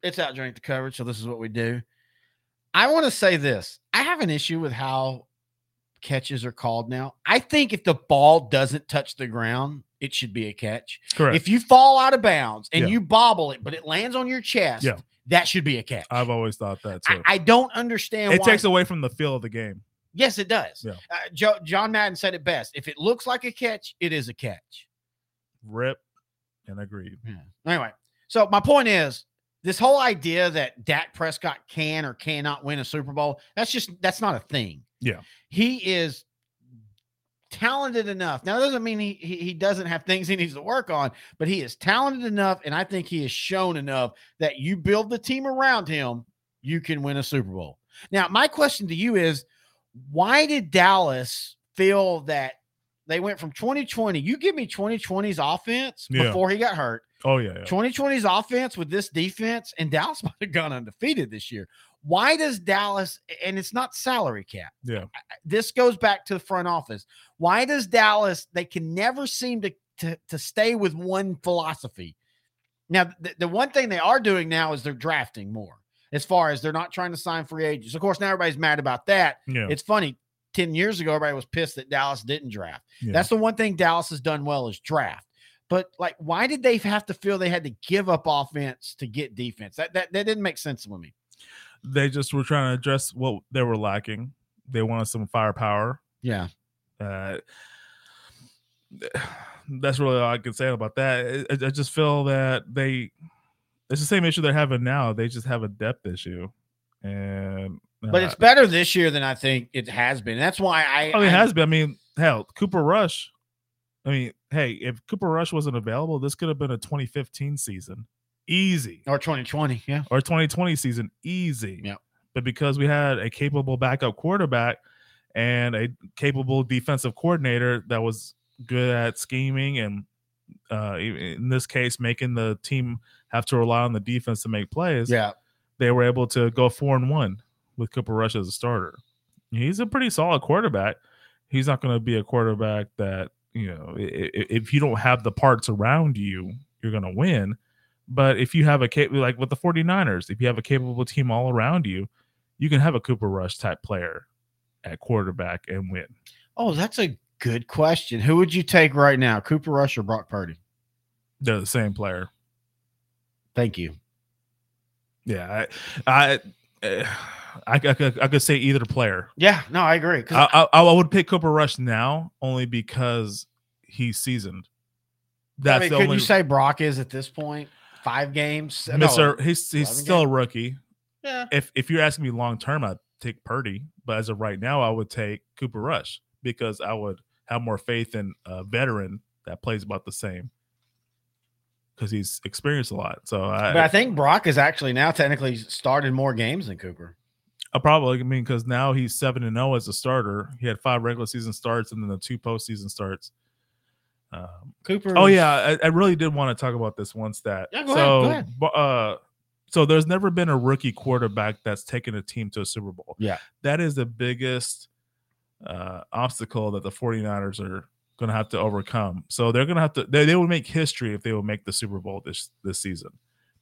it's outdrink the coverage, so this is what we do. I want to say this. I have an issue with how catches are called now. I think if the ball doesn't touch the ground, it should be a catch. Correct. If you fall out of bounds and Yeah. you bobble it, but it lands on your chest, Yeah. that should be a catch. I've always thought that too. I don't understand it why. takes away from the feel of the game. yes, it does. Yeah. Uh, Joe, John Madden said it best. If it looks like a catch, it is a catch. Rip and agreed. Yeah. Anyway, so my point is this whole idea that Dak Prescott can or cannot win a Super Bowl, that's just that's not a thing. Yeah. He is talented enough. Now, that doesn't mean he, he he doesn't have things he needs to work on, but he is talented enough, and I think he has shown enough that you build the team around him, you can win a Super Bowl. Now, my question to you is why did Dallas feel that they went from 2020? You give me 2020's offense Yeah. before he got hurt. Oh, yeah. yeah. 2020's offense with this defense, and Dallas might have gone undefeated this year. Why does Dallas, and it's not salary cap, Yeah. this goes back to the front office. Why does Dallas, they can never seem to, to, to stay with one philosophy? Now, the, the one thing they are doing now is they're drafting more as far as they're not trying to sign free agents. Of course, now everybody's mad about that. Yeah. It's funny. 10 years ago, everybody was pissed that Dallas didn't draft. yeah. That's the one thing Dallas has done well is draft. But like, why did they have to feel they had to give up offense to get defense? That that, that didn't make sense to me. they just were trying to address what they were lacking. They wanted some firepower. Yeah. Uh, that's really all I can say about that. I, I just feel that they it's the same issue they're having now. They just have a depth issue, and But uh, it's better this year than I think it has been. That's why I. I mean, it I- has been. I mean, hell, Cooper Rush. I mean, hey, if Cooper Rush wasn't available, this could have been a 2015 season, easy, or 2020. Yeah. or 2020 season, easy. Yep. But because we had a capable backup quarterback and a capable defensive coordinator that was good at scheming and, uh, in this case, making the team have to rely on the defense to make plays, Yeah. they were able to go four and one with Cooper Rush as a starter. He's a pretty solid quarterback. He's not going to be a quarterback that, you know, if you don't have the parts around you, you're going to win. But if you have a cap- like with the 49ers, if you have a capable team all around you, you can have a Cooper Rush type player at quarterback and win. Oh, that's a good question. Who would you take right now, Cooper Rush or Brock Purdy? They're the same player. Thank you. Yeah, I, I, I, I, could, I could say either player. Yeah, no, I agree. I, I, I would pick Cooper Rush now only because he's seasoned. I That's mean, the could only you say Brock is at this point five games? No. Mister. He's he's 11 still a rookie. Yeah. If if you're asking me long term, I'd take Purdy, but as of right now, I would take Cooper Rush because I would have more faith in a veteran that plays about the same because he's experienced a lot. So I, But I think Brock has actually now technically started more games than Cooper. I probably I mean because now he's seven and zero as a starter. He had five regular season starts and then the two postseason starts. Um, Cooper. oh yeah, I, I really did want to talk about this one stat. Yeah, go ahead, so, go ahead. uh, so there's never been a rookie quarterback that's taken a team to a Super Bowl. Yeah. that is the biggest uh, obstacle that the 49ers are going to have to overcome. So they're going to have to they, they would make history if they would make the Super Bowl this this season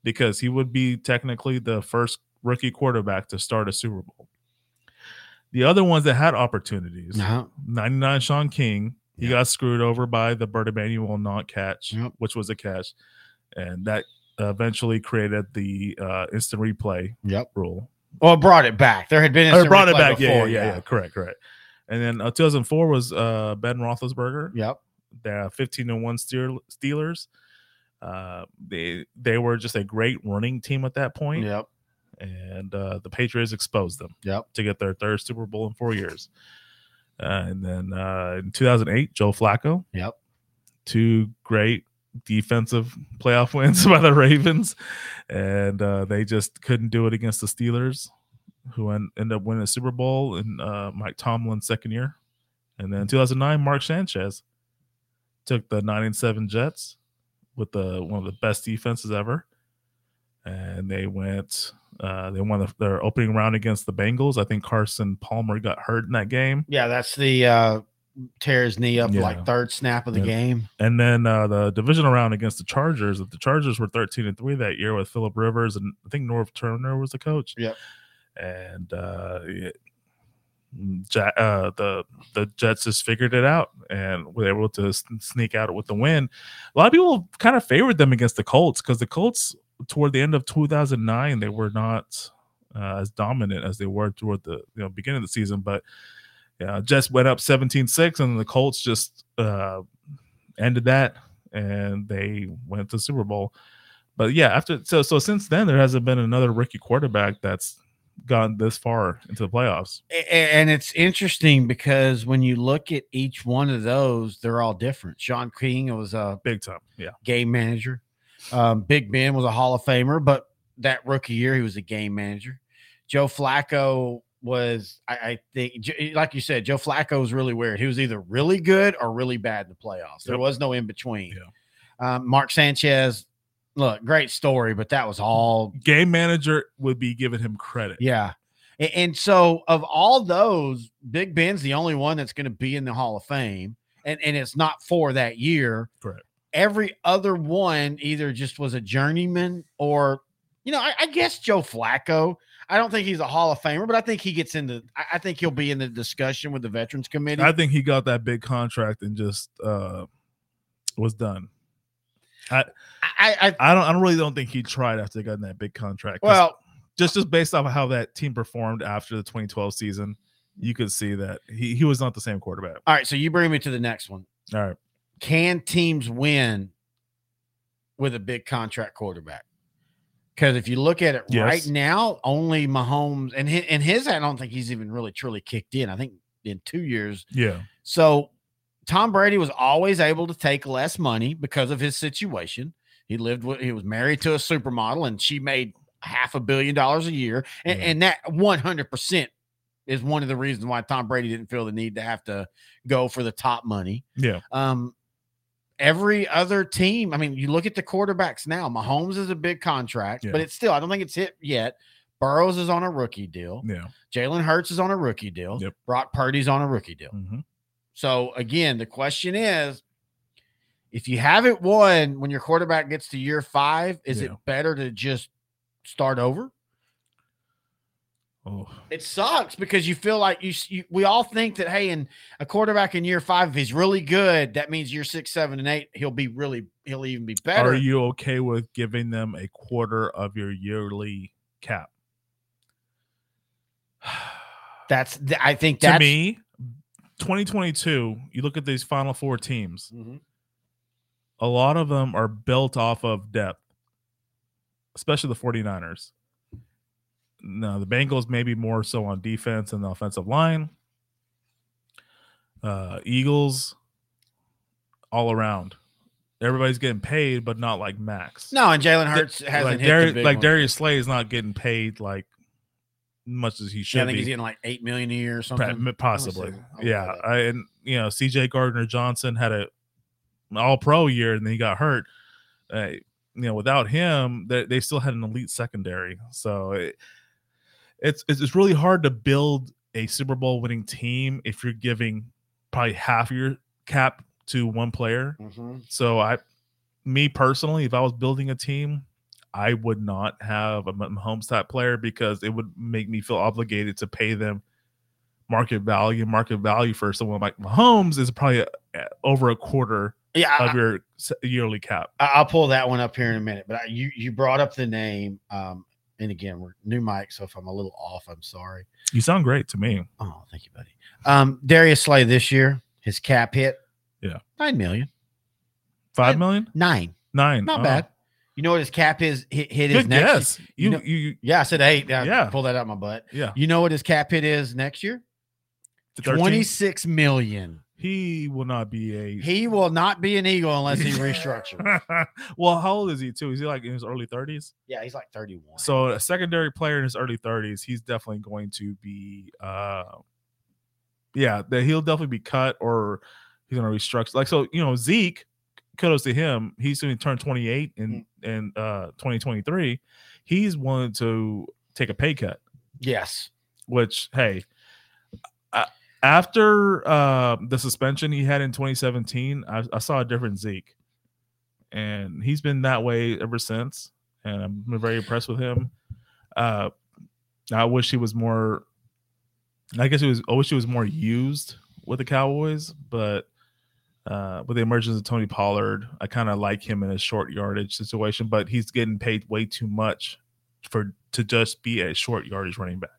because he would be technically the first rookie quarterback to start a Super Bowl. The other ones that had opportunities, No. 99 Shaun King, he Yeah. got screwed over by the Bert Emanuel not catch, Yep. which was a catch, and that eventually created the uh, instant replay Yep. rule. Well, brought it back. There had been Or instant brought it back, yeah, yeah, yeah, yeah, correct, correct. And then uh, 2004 was uh, Ben Roethlisberger, Yep. the 15 to one Steelers. Uh, they they were just a great running team at that point, Yep. and uh, the Patriots exposed them Yep. to get their third Super Bowl in four years. Uh, and then uh, in 2008, Joe Flacco. Yep. Two great defensive playoff wins by the Ravens, and uh, they just couldn't do it against the Steelers, who en- ended up winning the Super Bowl in uh, Mike Tomlin's second year. And then in 2009, Mark Sanchez took the nine and seven Jets with the one of the best defenses ever, and they went. Uh, they won the, their opening round against the Bengals. I think Carson Palmer got hurt in that game, Yeah, that's the uh tear his knee up Yeah. like third snap of the Yeah. game. and then uh, the divisional round against the Chargers. The Chargers were thirteen and three that year with Philip Rivers, and I think Norv Turner was the coach. Yep. And uh, uh, the the Jets just figured it out and were able to sneak out with the win. A lot of people kind of favored them against the Colts because the Colts toward the end of 2009 they were not uh, as dominant as they were toward the you know beginning of the season, but yeah, Jets went up 17-6 and the Colts just uh, ended that and they went to Super Bowl. But yeah, after so so since then there hasn't been another rookie quarterback that's gone this far into the playoffs. And it's interesting because when you look at each one of those, they're all different. Shaun King was a Big time. Yeah. game manager. Um, Big Ben was a Hall of Famer, but that rookie year he was a game manager. Joe Flacco was, I, I think, like you said, Joe Flacco was really weird. He was either really good or really bad in the playoffs. There was no in between. Um, Mark Sanchez, look, great story, but that was all Game manager would be giving him credit. yeah. A- And so of all those, Big Ben's the only one that's going to be in the Hall of Fame. And and it's not for that year. Correct. Every other one either just was a journeyman or, you know, I, I guess Joe Flacco. I don't think he's a Hall of Famer, but I think he gets into I, I think he'll be in the discussion with the Veterans Committee. I think he got that big contract and just uh was done. I, I, I don't I don't really don't think he tried after getting that big contract. well, just just based off of how that team performed after the 2012 season, you could see that he, he was not the same quarterback. all right. So you bring me to the next one. All right. can teams win with a big contract quarterback? Because if you look at it Yes. right now, only Mahomes and his, and his, I don't think he's even really truly kicked in. I think in two years. Yeah. So Tom Brady was always able to take less money because of his situation. He lived with, he was married to a supermodel and she made half a billion dollars a year. And, Yeah. and that 100% is one of the reasons why Tom Brady didn't feel the need to have to go for the top money. Yeah. Um, every other team, I mean, you look at the quarterbacks now. Mahomes is a big contract, Yeah. but it's still, I don't think it's hit yet. Burrow's is on a rookie deal. Yeah. Jalen Hurts is on a rookie deal. Yep. Brock Purdy's on a rookie deal. hmm So again, the question is if you haven't won when your quarterback gets to year five, is it better to just start over? Oh, It sucks because you feel like you, you. We all think that hey, in a quarterback in year five, if he's really good, that means year six, seven, and eight, he'll be really, he'll even be better. are you okay with giving them a quarter of your yearly cap? That's. I think to me, 2022, you look at these final four teams, Mhm. a lot of them are built off of depth, especially the 49ers. Now, the Bengals maybe more so on defense and the offensive line. Uh, Eagles, all around. Everybody's getting paid, but not like max. No, and Jalen Hurts hasn't like, hit Dar- the big like. Darius Slay is not getting paid like much as he should Yeah, I think be. he's getting like eight million a year or something. possibly. I'll Yeah, look it up. I, and you know, CJ Gardner Johnson had a all pro year and then he got hurt. Uh, you know, without him, they, they still had an elite secondary. So it, it's it's really hard to build a Super Bowl winning team if you're giving probably half your cap to one player. Mhm. So I, me personally, if I was building a team, I would not have a Mahomes type player because it would make me feel obligated to pay them market value. Market value for someone like Mahomes is probably a, over a quarter Yeah, I, of your yearly cap. I- I'll pull that one up here in a minute. But I, you you brought up the name, um, and again, we're new mic, so if I'm a little off, I'm sorry. You sound great to me. Oh, thank you, buddy. Um, Darius Slay this year, his cap hit, Yeah. nine million, Five million, nine, nine, not Oh. bad. You know what his cap is? Hit, hit his Good next. guess. you You, know- you, you, Yeah, I said eight. I Yeah. pull that out my butt. yeah. You know what his cap hit is next year? Twenty six million. He will not be a. He will not be an Eagle unless he restructures. well, how old is he too? Is he like in his early thirties? yeah, he's like 31. So a secondary player in his early 30s, he's definitely going to be uh yeah, that he'll definitely be cut or he's gonna restructure. Like so, you know, Zeke, kudos to him, he's gonna turn 28 in in uh 2023. He's willing to take a pay cut, yes. which hey, uh, after uh the suspension he had in 2017, I, I saw a different Zeke. And he's been that way ever since. And I'm very impressed with him. Uh I wish he was more I guess it was I wish he was more used with the Cowboys, but uh with the emergence of Tony Pollard, I kind of like him in a short yardage situation, but he's getting paid way too much for to just be a short yardage running back.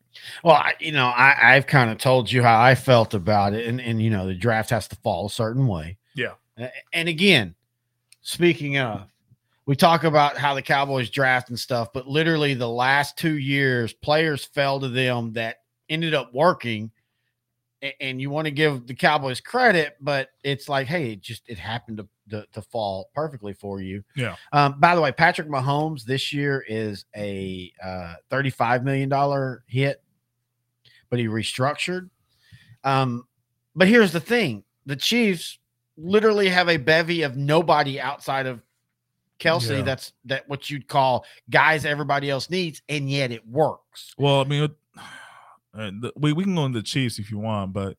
Well, I, you know, I, I've kind of told you how I felt about it, and and you know, the draft has to fall a certain way. Yeah. And again, speaking of, we talk about how the Cowboys draft and stuff, but literally the last two years, players fell to them that ended up working. And you want to give the Cowboys credit, but it's like, hey, it just it happened to to, to fall perfectly for you. Yeah. Um, by the way, Patrick Mahomes this year is a uh, thirty-five million dollar hit, but he restructured. Um, but here's the thing: the Chiefs literally have a bevy of nobody outside of Kelce. Yeah. That's that what you'd call guys everybody else needs, and yet it works. Well, I mean, with- uh, the- we we can go into the Chiefs if you want, but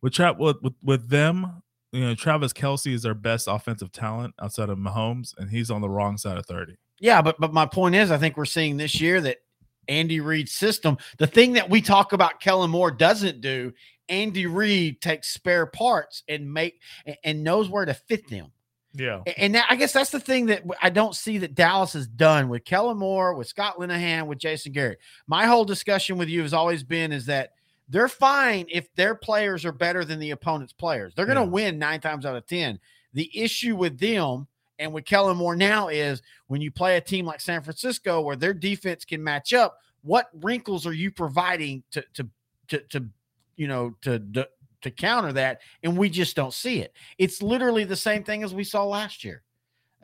with trap with, with with them, you know, Travis Kelce is their best offensive talent outside of Mahomes, and he's on the wrong side of thirty. Yeah, but but my point is, I think we're seeing this year that Andy Reid's system, the thing that we talk about Kellen Moore doesn't do, Andy Reid takes spare parts and make and- and knows where to fit them. Yeah, And that, I guess that's the thing that I don't see that Dallas has done with Kellen Moore, with Scott Linehan, with Jason Garrett. My whole discussion with you has always been is that they're fine if their players are better than the opponent's players. They're going to Yeah. win nine times out of 10. The issue with them and with Kellen Moore now is when you play a team like San Francisco where their defense can match up, what wrinkles are you providing to, to, to, to you know, to, to, to counter that? And we just don't see it. It's literally the same thing as we saw last year.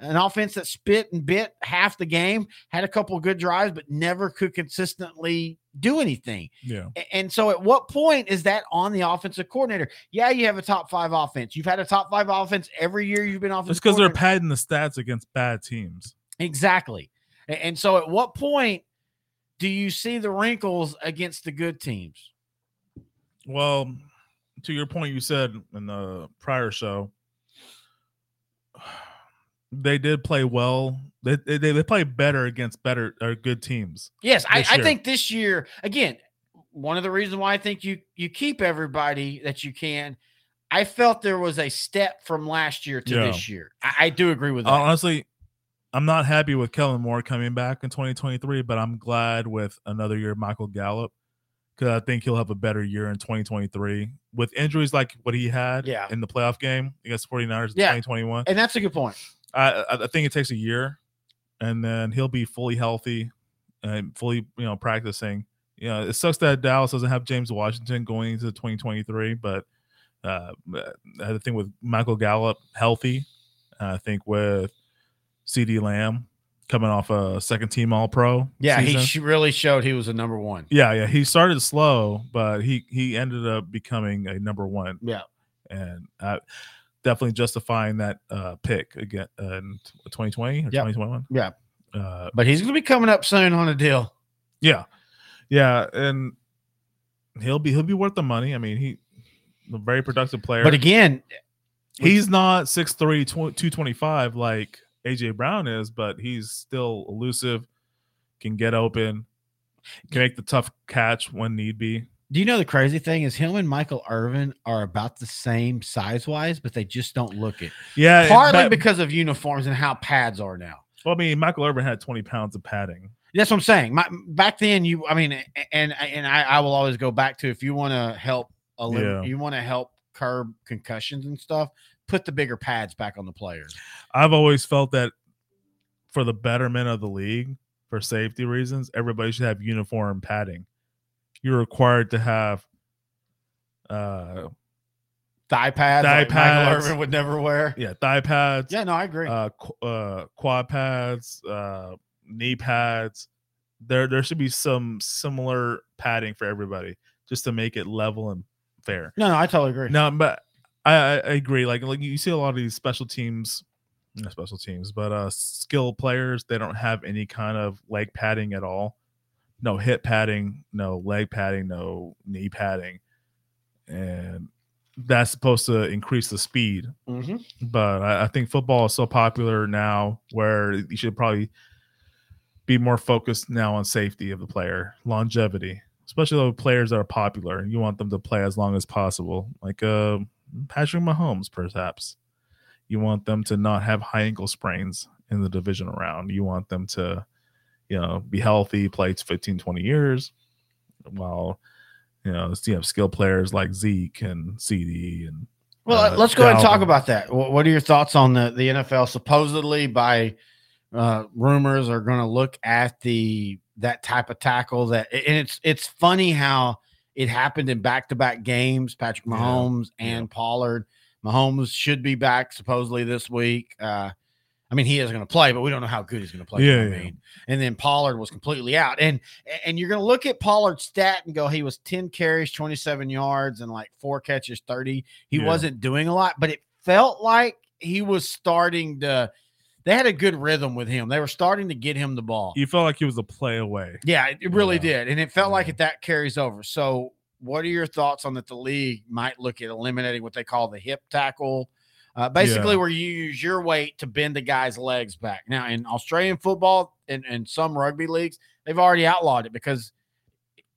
An offense that spit and bit half the game, had a couple of good drives, but never could consistently do anything. yeah. And so, at what point is that on the offensive coordinator? Yeah, you have a top five offense. You've had a top five offense every year you've been offensive. It's because they're padding the stats against bad teams. exactly. And so, at what point do you see the wrinkles against the good teams? Well, to your point, you said in the prior show, they did play well. They they, they play better against better or good teams. Yes, I, I think this year, again, one of the reasons why I think you you keep everybody that you can. I felt there was a step from last year to Yeah. this year. I, I do agree with that. Honestly, I'm not happy with Kellen Moore coming back in 2023, but I'm glad with another year of Michael Gallup because I think he'll have a better year in 2023 with injuries like what he had Yeah. in the playoff game against 49ers in Yeah. 2021. and that's a good point. I, I I think it takes a year, and then he'll be fully healthy and fully you know practicing. You know, it sucks that Dallas doesn't have James Washington going into 2023, but uh, I think with Michael Gallup healthy, I think with CeeDee Lamb coming off a second team All Pro. Yeah, season. he really showed he was a number one. yeah, yeah. He started slow, but he he ended up becoming a number one Yeah. and uh, definitely justifying that uh, pick again uh, in 2020 or Yep. 2021. Yeah. Uh, But he's going to be coming up soon on a deal. yeah, yeah, and he'll be he'll be worth the money. I mean, he a very productive player. But again, he's not 6'3", 225 like AJ Brown is, but he's still elusive, can get open, can make the tough catch when need be. do you know the crazy thing is him and Michael Irvin are about the same size wise, but they just don't look it. Yeah, Partly but- because of uniforms and how pads are now. well, I mean, Michael Irvin had twenty pounds of padding. That's what I'm saying. My, back then, you, I mean, and and I, I will always go back to if you want to help, elim- Yeah. you want to help curb concussions and stuff, put the bigger pads back on the players. I've always felt that for the betterment of the league, for safety reasons, everybody should have uniform padding. You're required to have uh Thigh pads, Thigh like Michael pads. Irvin would never wear. yeah, thigh pads, Yeah, no, I agree. uh, qu- uh quad pads, uh knee pads. There there should be some similar padding for everybody just to make it level and fair. no, no, I totally agree. No, but I, I agree. Like like you see a lot of these special teams, not special teams, but uh skill players. They don't have any kind of leg padding at all. No hip padding, no leg padding, no knee padding, and that's supposed to increase the speed. Mhm. But I, I think football is so popular now where you should probably be more focused now on safety of the player, longevity, especially the players that are popular. You want them to play as long as possible, like uh, Patrick Mahomes, perhaps. You want them to not have high ankle sprains in the divisional round. You want them to, you know, be healthy, play 15, 20 years, while you know you have skill players like Zeke and CeeDee and Well, uh, let's go ahead and talk about that. What, what are your thoughts on the the NFL supposedly by uh, rumors are going to look at the that type of tackle that and it's it's funny how it happened in back to back games. Patrick Yeah. Mahomes and Pollard. Mahomes should be back supposedly this week. Uh, I mean, he is going to play, but we don't know how good he's going to play. Yeah, I yeah. mean? And then Pollard was completely out. And and you're going to look at Pollard's stat and go, he was 10 carries, 27 yards, and like four catches, 30. He Yeah. wasn't doing a lot, but it felt like he was starting to. They had a good rhythm with him. They were starting to get him the ball. you felt like he was a play away. Yeah, it really Yeah. did. And it felt like Yeah. it that carries over. So, what are your thoughts on that the league might look at eliminating what they call the hip tackle? Uh, basically, Yeah. where you use your weight to bend the guy's legs back. Now, in Australian football and, and some rugby leagues, they've already outlawed it because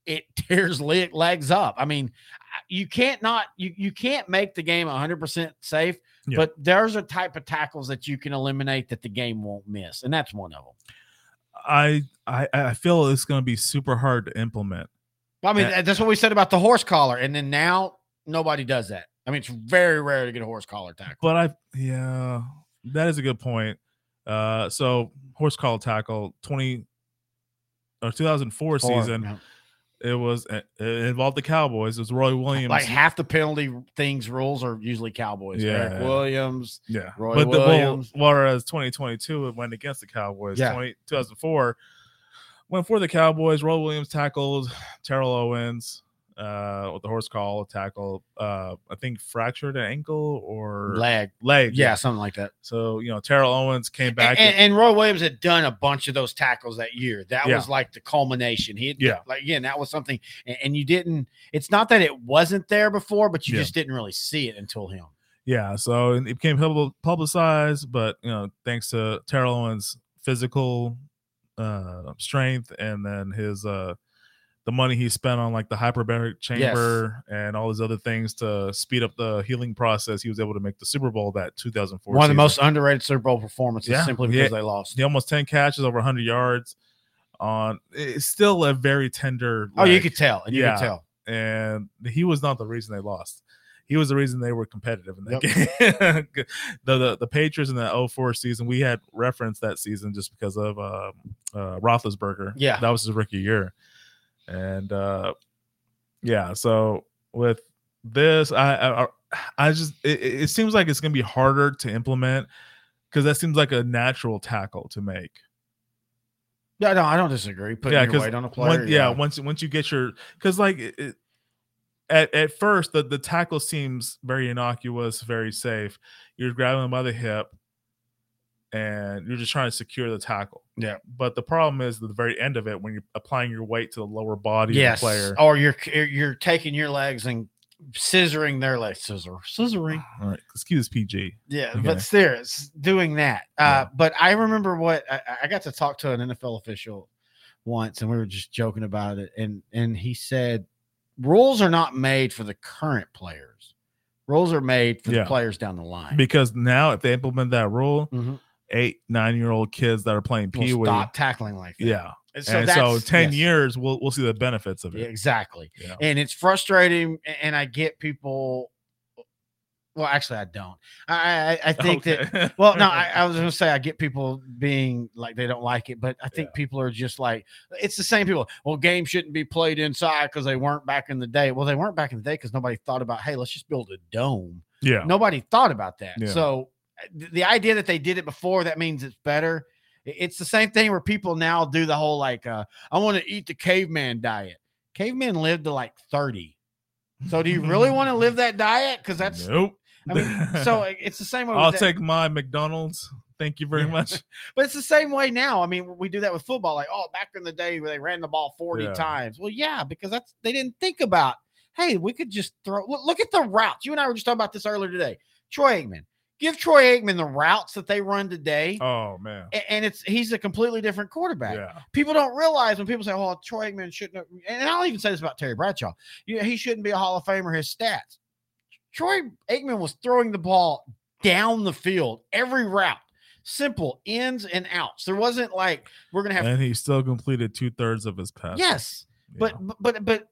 it tears legs up. I mean, you can't not you you can't make the game 100% safe, Yeah. but there's a type of tackles that you can eliminate that the game won't miss, and that's one of them. I I I feel it's going to be super hard to implement. I mean, Uh, that's what we said about the horse collar, and then now nobody does that. I mean, it's very rare to get a horse collar tackle. But I yeah, that is a good point. Uh, so horse collar tackle twenty or two thousand four season. know, It was uh, it involved the Cowboys. It was Roy Williams. like half the penalty things rules are usually Cowboys. Yeah. Eric Williams. yeah, Roy but the well, Williams. whereas twenty twenty two it went against the Cowboys. Yeah. 20, 2004 went for the Cowboys. Roy Williams tackled Terrell Owens uh, with the horse call tackle. Uh, I think fractured an ankle or Leg. leg. Yeah, something like that. So you know Terrell Owens came back. And, and Roy Williams had done a bunch of those tackles that year. That Yeah. was like the culmination. He had, Yeah. like again, that was something. And, and you didn't. It's not that it wasn't there before, but you Yeah. just didn't really see it until him. Yeah, so it became publicized, but you know, thanks to Terrell Owens' physical uh, strength and then his uh, the money he spent on like the hyperbaric chamber and all these other things to speed up the healing process, he was able to make the Super Bowl that 2004. One of the season. most underrated Super Bowl performances Yeah, simply because yeah. they lost. He almost 10 catches, over 100 yards. On it's still a very tender. Oh, you could tell. And you Yeah. could tell. and he was not the reason they lost. He was the reason they were competitive in that game. the, the the Patriots in the 04 season, we had referenced that season just because of uh, uh, Roethlisberger. Yeah. that was his rookie year, and uh, yeah. So with this, I I, I just it, it seems like it's gonna be harder to implement because that seems like a natural tackle to make. Yeah, no, I don't disagree. Putting Yeah, your 'cause weight on a player. Once- yeah, once once you get your because like it, it- at at first the the tackle seems very innocuous, very safe. You're grabbing them by the hip, and you're just trying to secure the tackle. Yeah. But the problem is at the very end of it when you're applying your weight to the lower body yes. of the player. Or you're you're taking your legs and scissoring their legs. Scissor. Scissoring. All right, excuse PG. Yeah, Okay. but it's doing that. Uh, Yeah. But I remember what I, I got to talk to an NFL official once, and we were just joking about it, and and he said rules are not made for the current players. Rules are made for Yeah. the players down the line. Because now if they implement that rule, Mhm. Eight nine year old kids that are playing pee wee, stop tackling like that. yeah. And and so ten yes. years we'll we'll see the benefits of it. exactly. Yeah. and it's frustrating and i get people well actually i don't i i, I think that well no I, I was gonna say i get people being like they don't like it but i think Yeah. people are just like it's the same people well games shouldn't be played inside because they weren't back in the day well they weren't back in the day because nobody thought about hey let's just build a dome yeah. nobody thought about that Yeah. so the idea that they did it before that means it's better it's the same thing where people now do the whole like uh i want to eat the caveman diet cavemen lived to like 30 so do you really want to live that diet because that's nope. i mean so it's the same way I'll take my McDonald's. Thank you very Yeah. much. but it's the same way now i mean we do that with football like oh back in the day where they ran the ball 40 Yeah. times well yeah because that's they didn't think about hey we could just throw look, look at the routes you and i were just talking about this earlier today troy aikman give troy aikman the routes that they run today Oh man. and it's he's a completely different quarterback. Yeah. People don't realize when people say, "Oh, Troy Aikman shouldn't," have, and I'll even say this about Terry Bradshaw. You know, he shouldn't be a Hall of Famer. His stats. Troy Aikman was throwing the ball down the field every route, simple ins and outs. There wasn't like we're gonna have And he still completed two thirds of his pass. yes, but but but but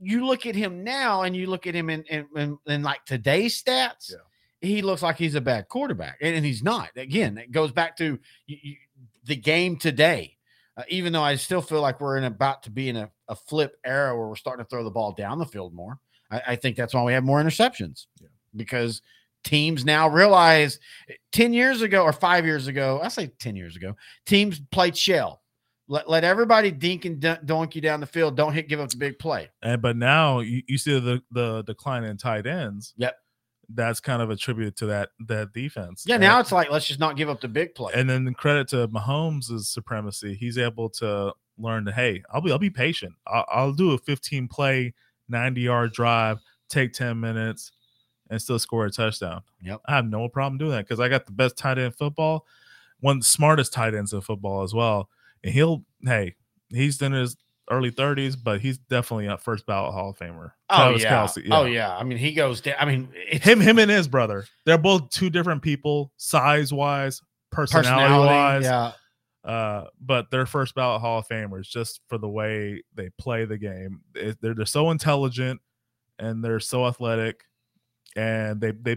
you look at him now and you look at him in in, in, in like today's stats. Yeah. He looks like he's a bad quarterback, and, and he's not. Again, it goes back to you, you, the game today. Uh, even though I still feel like we're in about to be in a, a flip era where we're starting to throw the ball down the field more. I, I think that's why we have more interceptions Yeah. because teams now realize 10 years ago or five years ago, I say 10 years ago, teams played shell. Let, let everybody dink and you down the field. Don't hit, give up the big play. And but now you, you see the the decline in tight ends. Yep. That's kind of attributed to that that defense. Yeah, And- now it's like, let's just not give up the big play. and then credit to Mahomes' supremacy. He's able to learn to hey, I'll be I'll be patient. I'll, I'll do a 15 play, 90 yard drive, take 10 minutes, and still score a touchdown. Yep. I have no problem doing that because I got the best tight end in football, one of the smartest tight ends in football as well. And he'll hey, he's in his early 30s, but he's definitely a first ballot Hall of Famer. oh, Travis yeah. Kelce, Oh, yeah. I mean, he goes down. I mean, it's Him, him and his brother. They're both two different people, size wise, personality personality. wise. Yeah. uh, but they're first ballot Hall of Famers just for the way they play the game. It- they're they're so intelligent and they're so athletic, and they they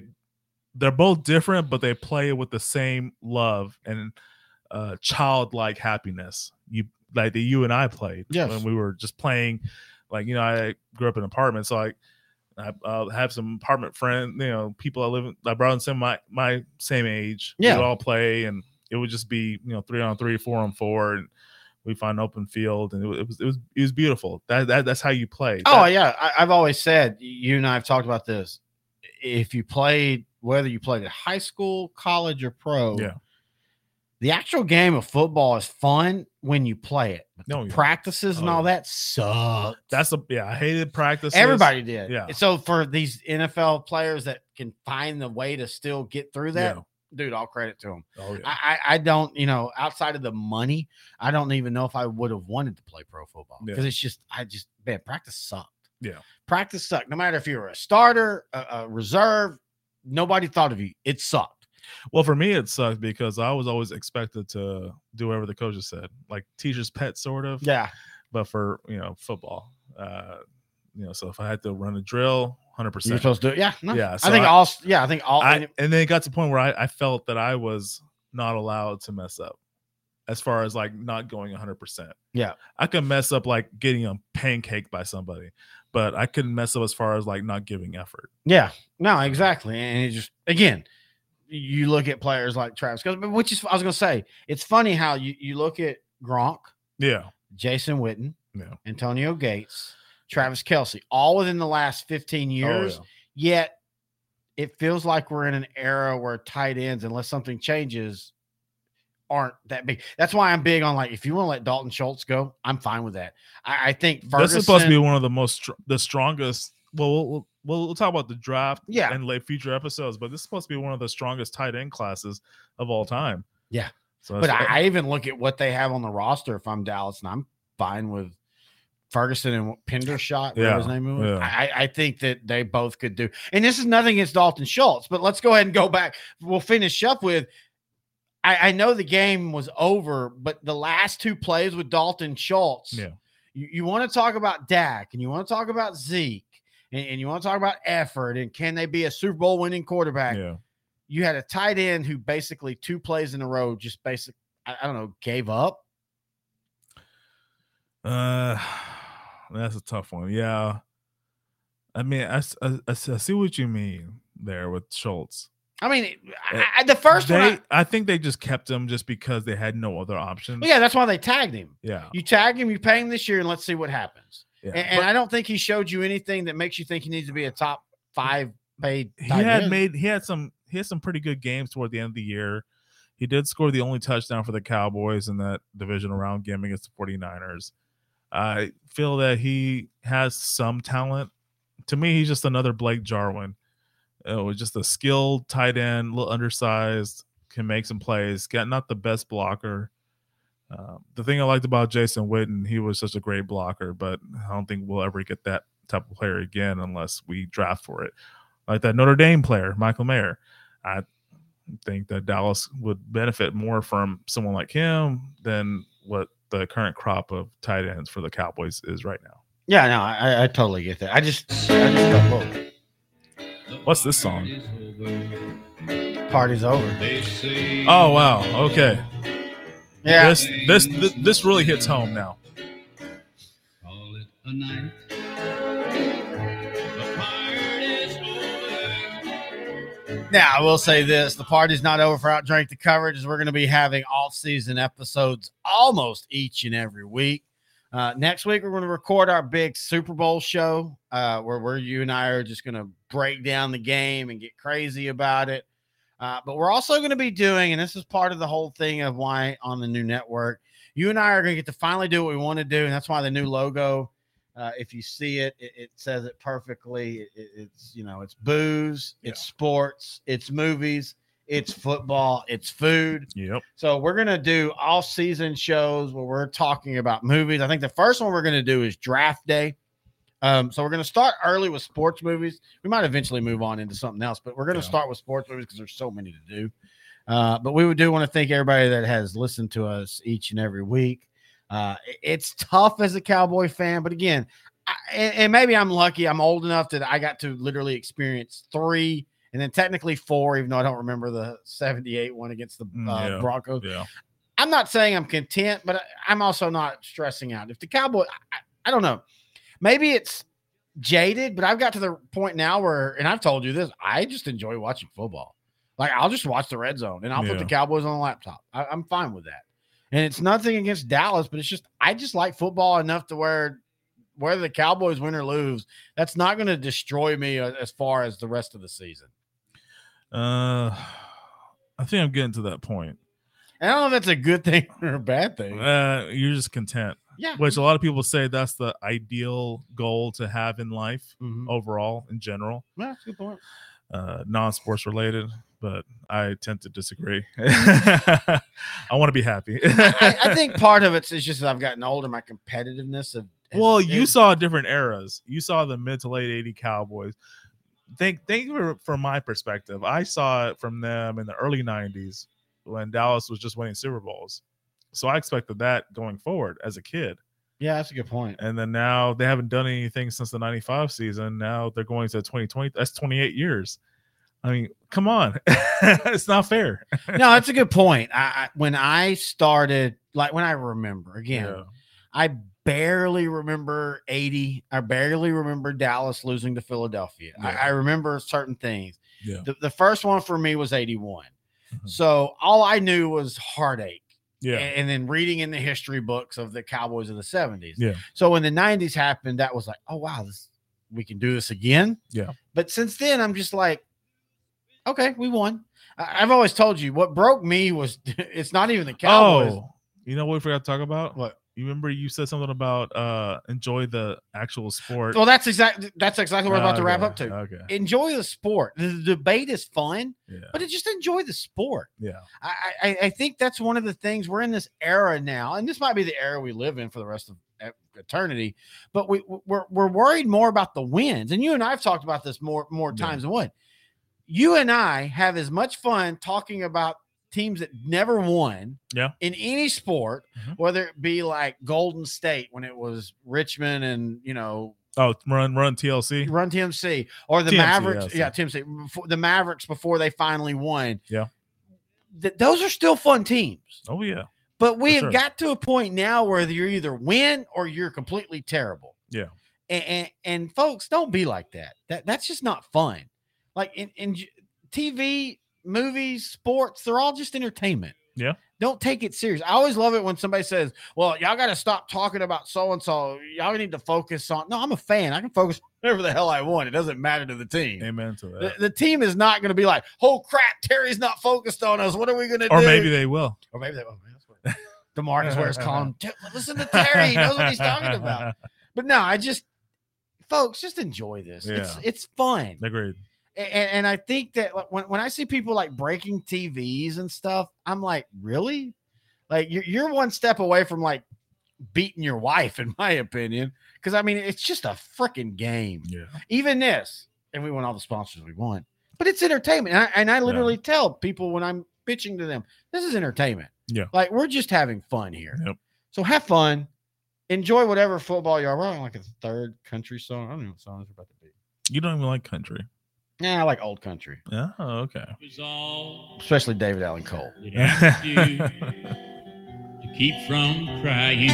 they're both different, but they play with the same love and uh, childlike happiness. You like that you and I played Yes. when we were just playing. Like you know, I grew up in an apartment, so like I uh, have some apartment friends, you know, people I live in, I brought in some my my same age. Yeah. we would all play, and it would just be you know three on three, four on four, and we find open field, and it, it was it was it was beautiful. That, that that's how you play. Oh That- yeah, I, I've always said you and I have talked about this. If you played, whether you played at high school, college, or pro, Yeah. the actual game of football is fun when you play it. But No, practices and Oh, all that suck. that's a yeah. I hated practice. Everybody did. Yeah. So for these NFL players that can find the way to still get through that, Yeah. dude, all credit to them. Oh yeah. I, I don't, you know, outside of the money, I don't even know if I would have wanted to play pro football Yeah. because it's just, I just, man, practice sucked. Yeah. practice sucked. No matter if you were a starter, a, a reserve, nobody thought of you. It sucked. Well, for me, it sucked because I was always expected to do whatever the coaches said, like teacher's pet, sort of. Yeah, But for you know football, uh, you know, so if I had to run a drill, hundred percent, you're supposed to do it. Yeah, no, Yeah, I think I- all. Yeah, I think all. I, and then it got to the point where I, I felt that I was not allowed to mess up as far as like not going 100%. Yeah. I could mess up like getting a pancake by somebody, but I couldn't mess up as far as like not giving effort. Yeah, no, exactly. And it just again, you look at players like Travis, which is I was gonna say, it's funny how you, you look at Gronk, Yeah. Jason Witten, Yeah. Antonio Gates, Travis Kelce, all within the last 15 years. Oh, Yet it feels like we're in an era where tight ends, unless something changes, aren't that big. That's why I'm big on like if you want to let Dalton Schultz go, I'm fine with that. I, I think. Ferguson, This is supposed to be one of the most, the strongest. Well, we'll, we'll, we'll talk about the draft Yeah. and late future episodes, but this is supposed to be one of the strongest tight end classes of all time. Yeah. So But I, I even look at what they have on the roster. If I'm Dallas, and I'm fine with Ferguson and Pendershot, whatever Yeah, his name was. yeah. I, I think that they both could do. And this is nothing against Dalton Schultz, but let's go ahead and go back. We'll finish up with. I, I know the game was over, but the last two plays with Dalton Schultz. Yeah. You, you want to talk about Dak, and you want to talk about Zeke, and, and you want to talk about effort, and can they be a Super Bowl winning quarterback? yeah. you had a tight end who basically two plays in a row just basic I, I don't know gave up Uh, that's a tough one. Yeah. I mean, I I see what you mean there with Schultz. i mean I, I- the first they, one I, think they just kept him just because they had no other options. I, yeah that's why they tagged him Yeah. you tag him you pay him this year and let's see what happens yeah. and, and i don't think he showed you anything that makes you think he needs to be a top five paid he had end. made he had some he had some pretty good games toward the end of the year. He did score the only touchdown for the Cowboys in that divisional round game against the 49ers. I feel that he has some talent. To me, he's just another Blake Jarwin. Oh, it was just a skilled tight end, a little undersized, can make some plays. Got not the best blocker. Um, the thing I liked about Jason Witten, he was such a great blocker, but I don't think we'll ever get that type of player again unless we draft for it like that Notre Dame player, Michael Mayer. I think that Dallas would benefit more from someone like him than what the current crop of tight ends for the Cowboys is right now. yeah no I, I totally get that i just i just What's this song? party's over Oh wow, okay. Yeah This this this, this really hits home now. Call it a night. The party's over. Now, I will say this the party's not over for Outdrink the Coverage, as we're going to be having off season episodes almost each and every week. Uh, next week, we're going to record our big Super Bowl show uh, where, where you and I are just going to break down the game and get crazy about it. Uh, but we're also going to be doing, and this is part of the whole thing of why on the new network, you and I are going to get to finally do what we want to do. And that's why the new logo, uh, if you see it, it, it says it perfectly. It- it- it's, you know, it's booze, it's sports, it's movies, it's football, it's food. Yep. So we're gonna do all season shows where we're talking about movies. I think the first one we're gonna do is draft day. Um, so we're gonna start early with sports movies. We might eventually move on into something else, but we're gonna Yeah. start with sports movies because there's so many to do. Uh, but we would do want to thank everybody that has listened to us each and every week. Uh, it's tough as a Cowboy fan, but again, I, and, maybe I'm lucky. I'm old enough that I got to literally experience three and then technically four, even though I don't remember the 78 one against the Mm, uh, yeah. Broncos. Yeah. I'm not saying I'm content, but I'm also not stressing out. If the Cowboy, I, I don't know, maybe it's jaded, but I've got to the point now where, and I've told you this, I just enjoy watching football. Like I'll just watch the red zone and I'll put the Cowboys on the laptop. I, I'm fine with that. And it's nothing against Dallas, but it's just I just like football enough to where whether the Cowboys win or lose, that's not going to destroy me uh, as far as the rest of the season. Uh, I think I'm getting to that point. And I don't know if that's a good thing or a bad thing. Uh, you're just content, Yeah. which a lot of people say that's the ideal goal to have in life Mhm. overall in general. Yeah, that's a good point. uh, non-sports related, but I tend to disagree. I want to be happy. I, I think part of it is just that I've gotten older. My competitiveness of well, you saw different eras. You saw the mid to late 80 Cowboys. Think think for, from my perspective, I saw it from them in the early 90s when Dallas was just winning Super Bowls. So I expected that going forward as a kid. yeah, that's a good point. And then now they haven't done anything since the 95 season. Now they're going to 2020. That's 28 years. I mean, come on. it's not fair. no, that's a good point. I, I when I started, like when I remember again, Yeah. I barely remember 80. I barely remember Dallas losing to Philadelphia. I, Yeah. I remember certain things. Yeah. The, the first one for me was 81. Mhm. So all I knew was heartache. Yeah. And, and then reading in the history books of the Cowboys of the 70s. Yeah. So when the 90s happened, that was like, oh wow, this we can do this again. Yeah. But since then, I'm just like, okay, we won. I, I've always told you what broke me was it's not even the Cowboys. Oh, you know what we forgot to talk about? What? You remember you said something about uh enjoy the actual sport. Well, that's exactly that's exactly what I'm about to wrap up to. Okay. Enjoy the sport. The, the debate is fun, Yeah. but just enjoy the sport. Yeah. I, I I think that's one of the things we're in this era now, and this might be the era we live in for the rest of eternity. But we we're we're worried more about the wins, and you and I've talked about this more more Yeah. times than one. You and I have as much fun talking about teams that never won, Yeah. in any sport, Mhm. whether it be like Golden State when it was Richmond and you know Oh, run run TLC. Run TMC or the TMC, Mavericks. yeah, Yeah, TMC. Before, the Mavericks before they finally won. Yeah. Th- those are still fun teams. Oh yeah. But we For have sure. got to a point now where you're either win or you're completely terrible. Yeah. And, and, and folks, don't be like that. That that's just not fun. Like in, in TV, movies, sports, they're all just entertainment. Yeah. Don't take it serious. I always love it when somebody says, Well, y'all got to stop talking about so and so. Y'all need to focus on. No, I'm a fan. I can focus whatever the hell I want. It doesn't matter to the team. Amen to that. the team is not going to be like, oh crap, Terry's not focused on us. What are we going to do? Or maybe they will. or maybe they will. Demarcus Ware's calling. "T- Listen to Terry. He knows what he's talking about. But no, I just, folks, just enjoy this. It's Yeah. it's fun. Agreed. And, and I think that when, when I see people like breaking TVs and stuff, I'm like, really? Like you're, you're one step away from like beating your wife, in my opinion. Because I mean, it's just a freaking game Yeah. even this, and we want all the sponsors we want, but it's entertainment. And I, and I literally tell people when I'm pitching to them, this is entertainment. Yeah. Like we're just having fun here. Yep. So have fun. Enjoy whatever football you are. We're on like a third country song. I don't know what song it's about to be. You don't even like country. Yeah, I like old country, Yeah. Oh, okay. especially David Allan Coe. that I could do to keep from crying.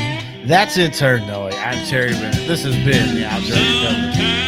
That's it, turn Noe. I'm Terry Bennett. This has been the Outdrink the Coverage. Sometimes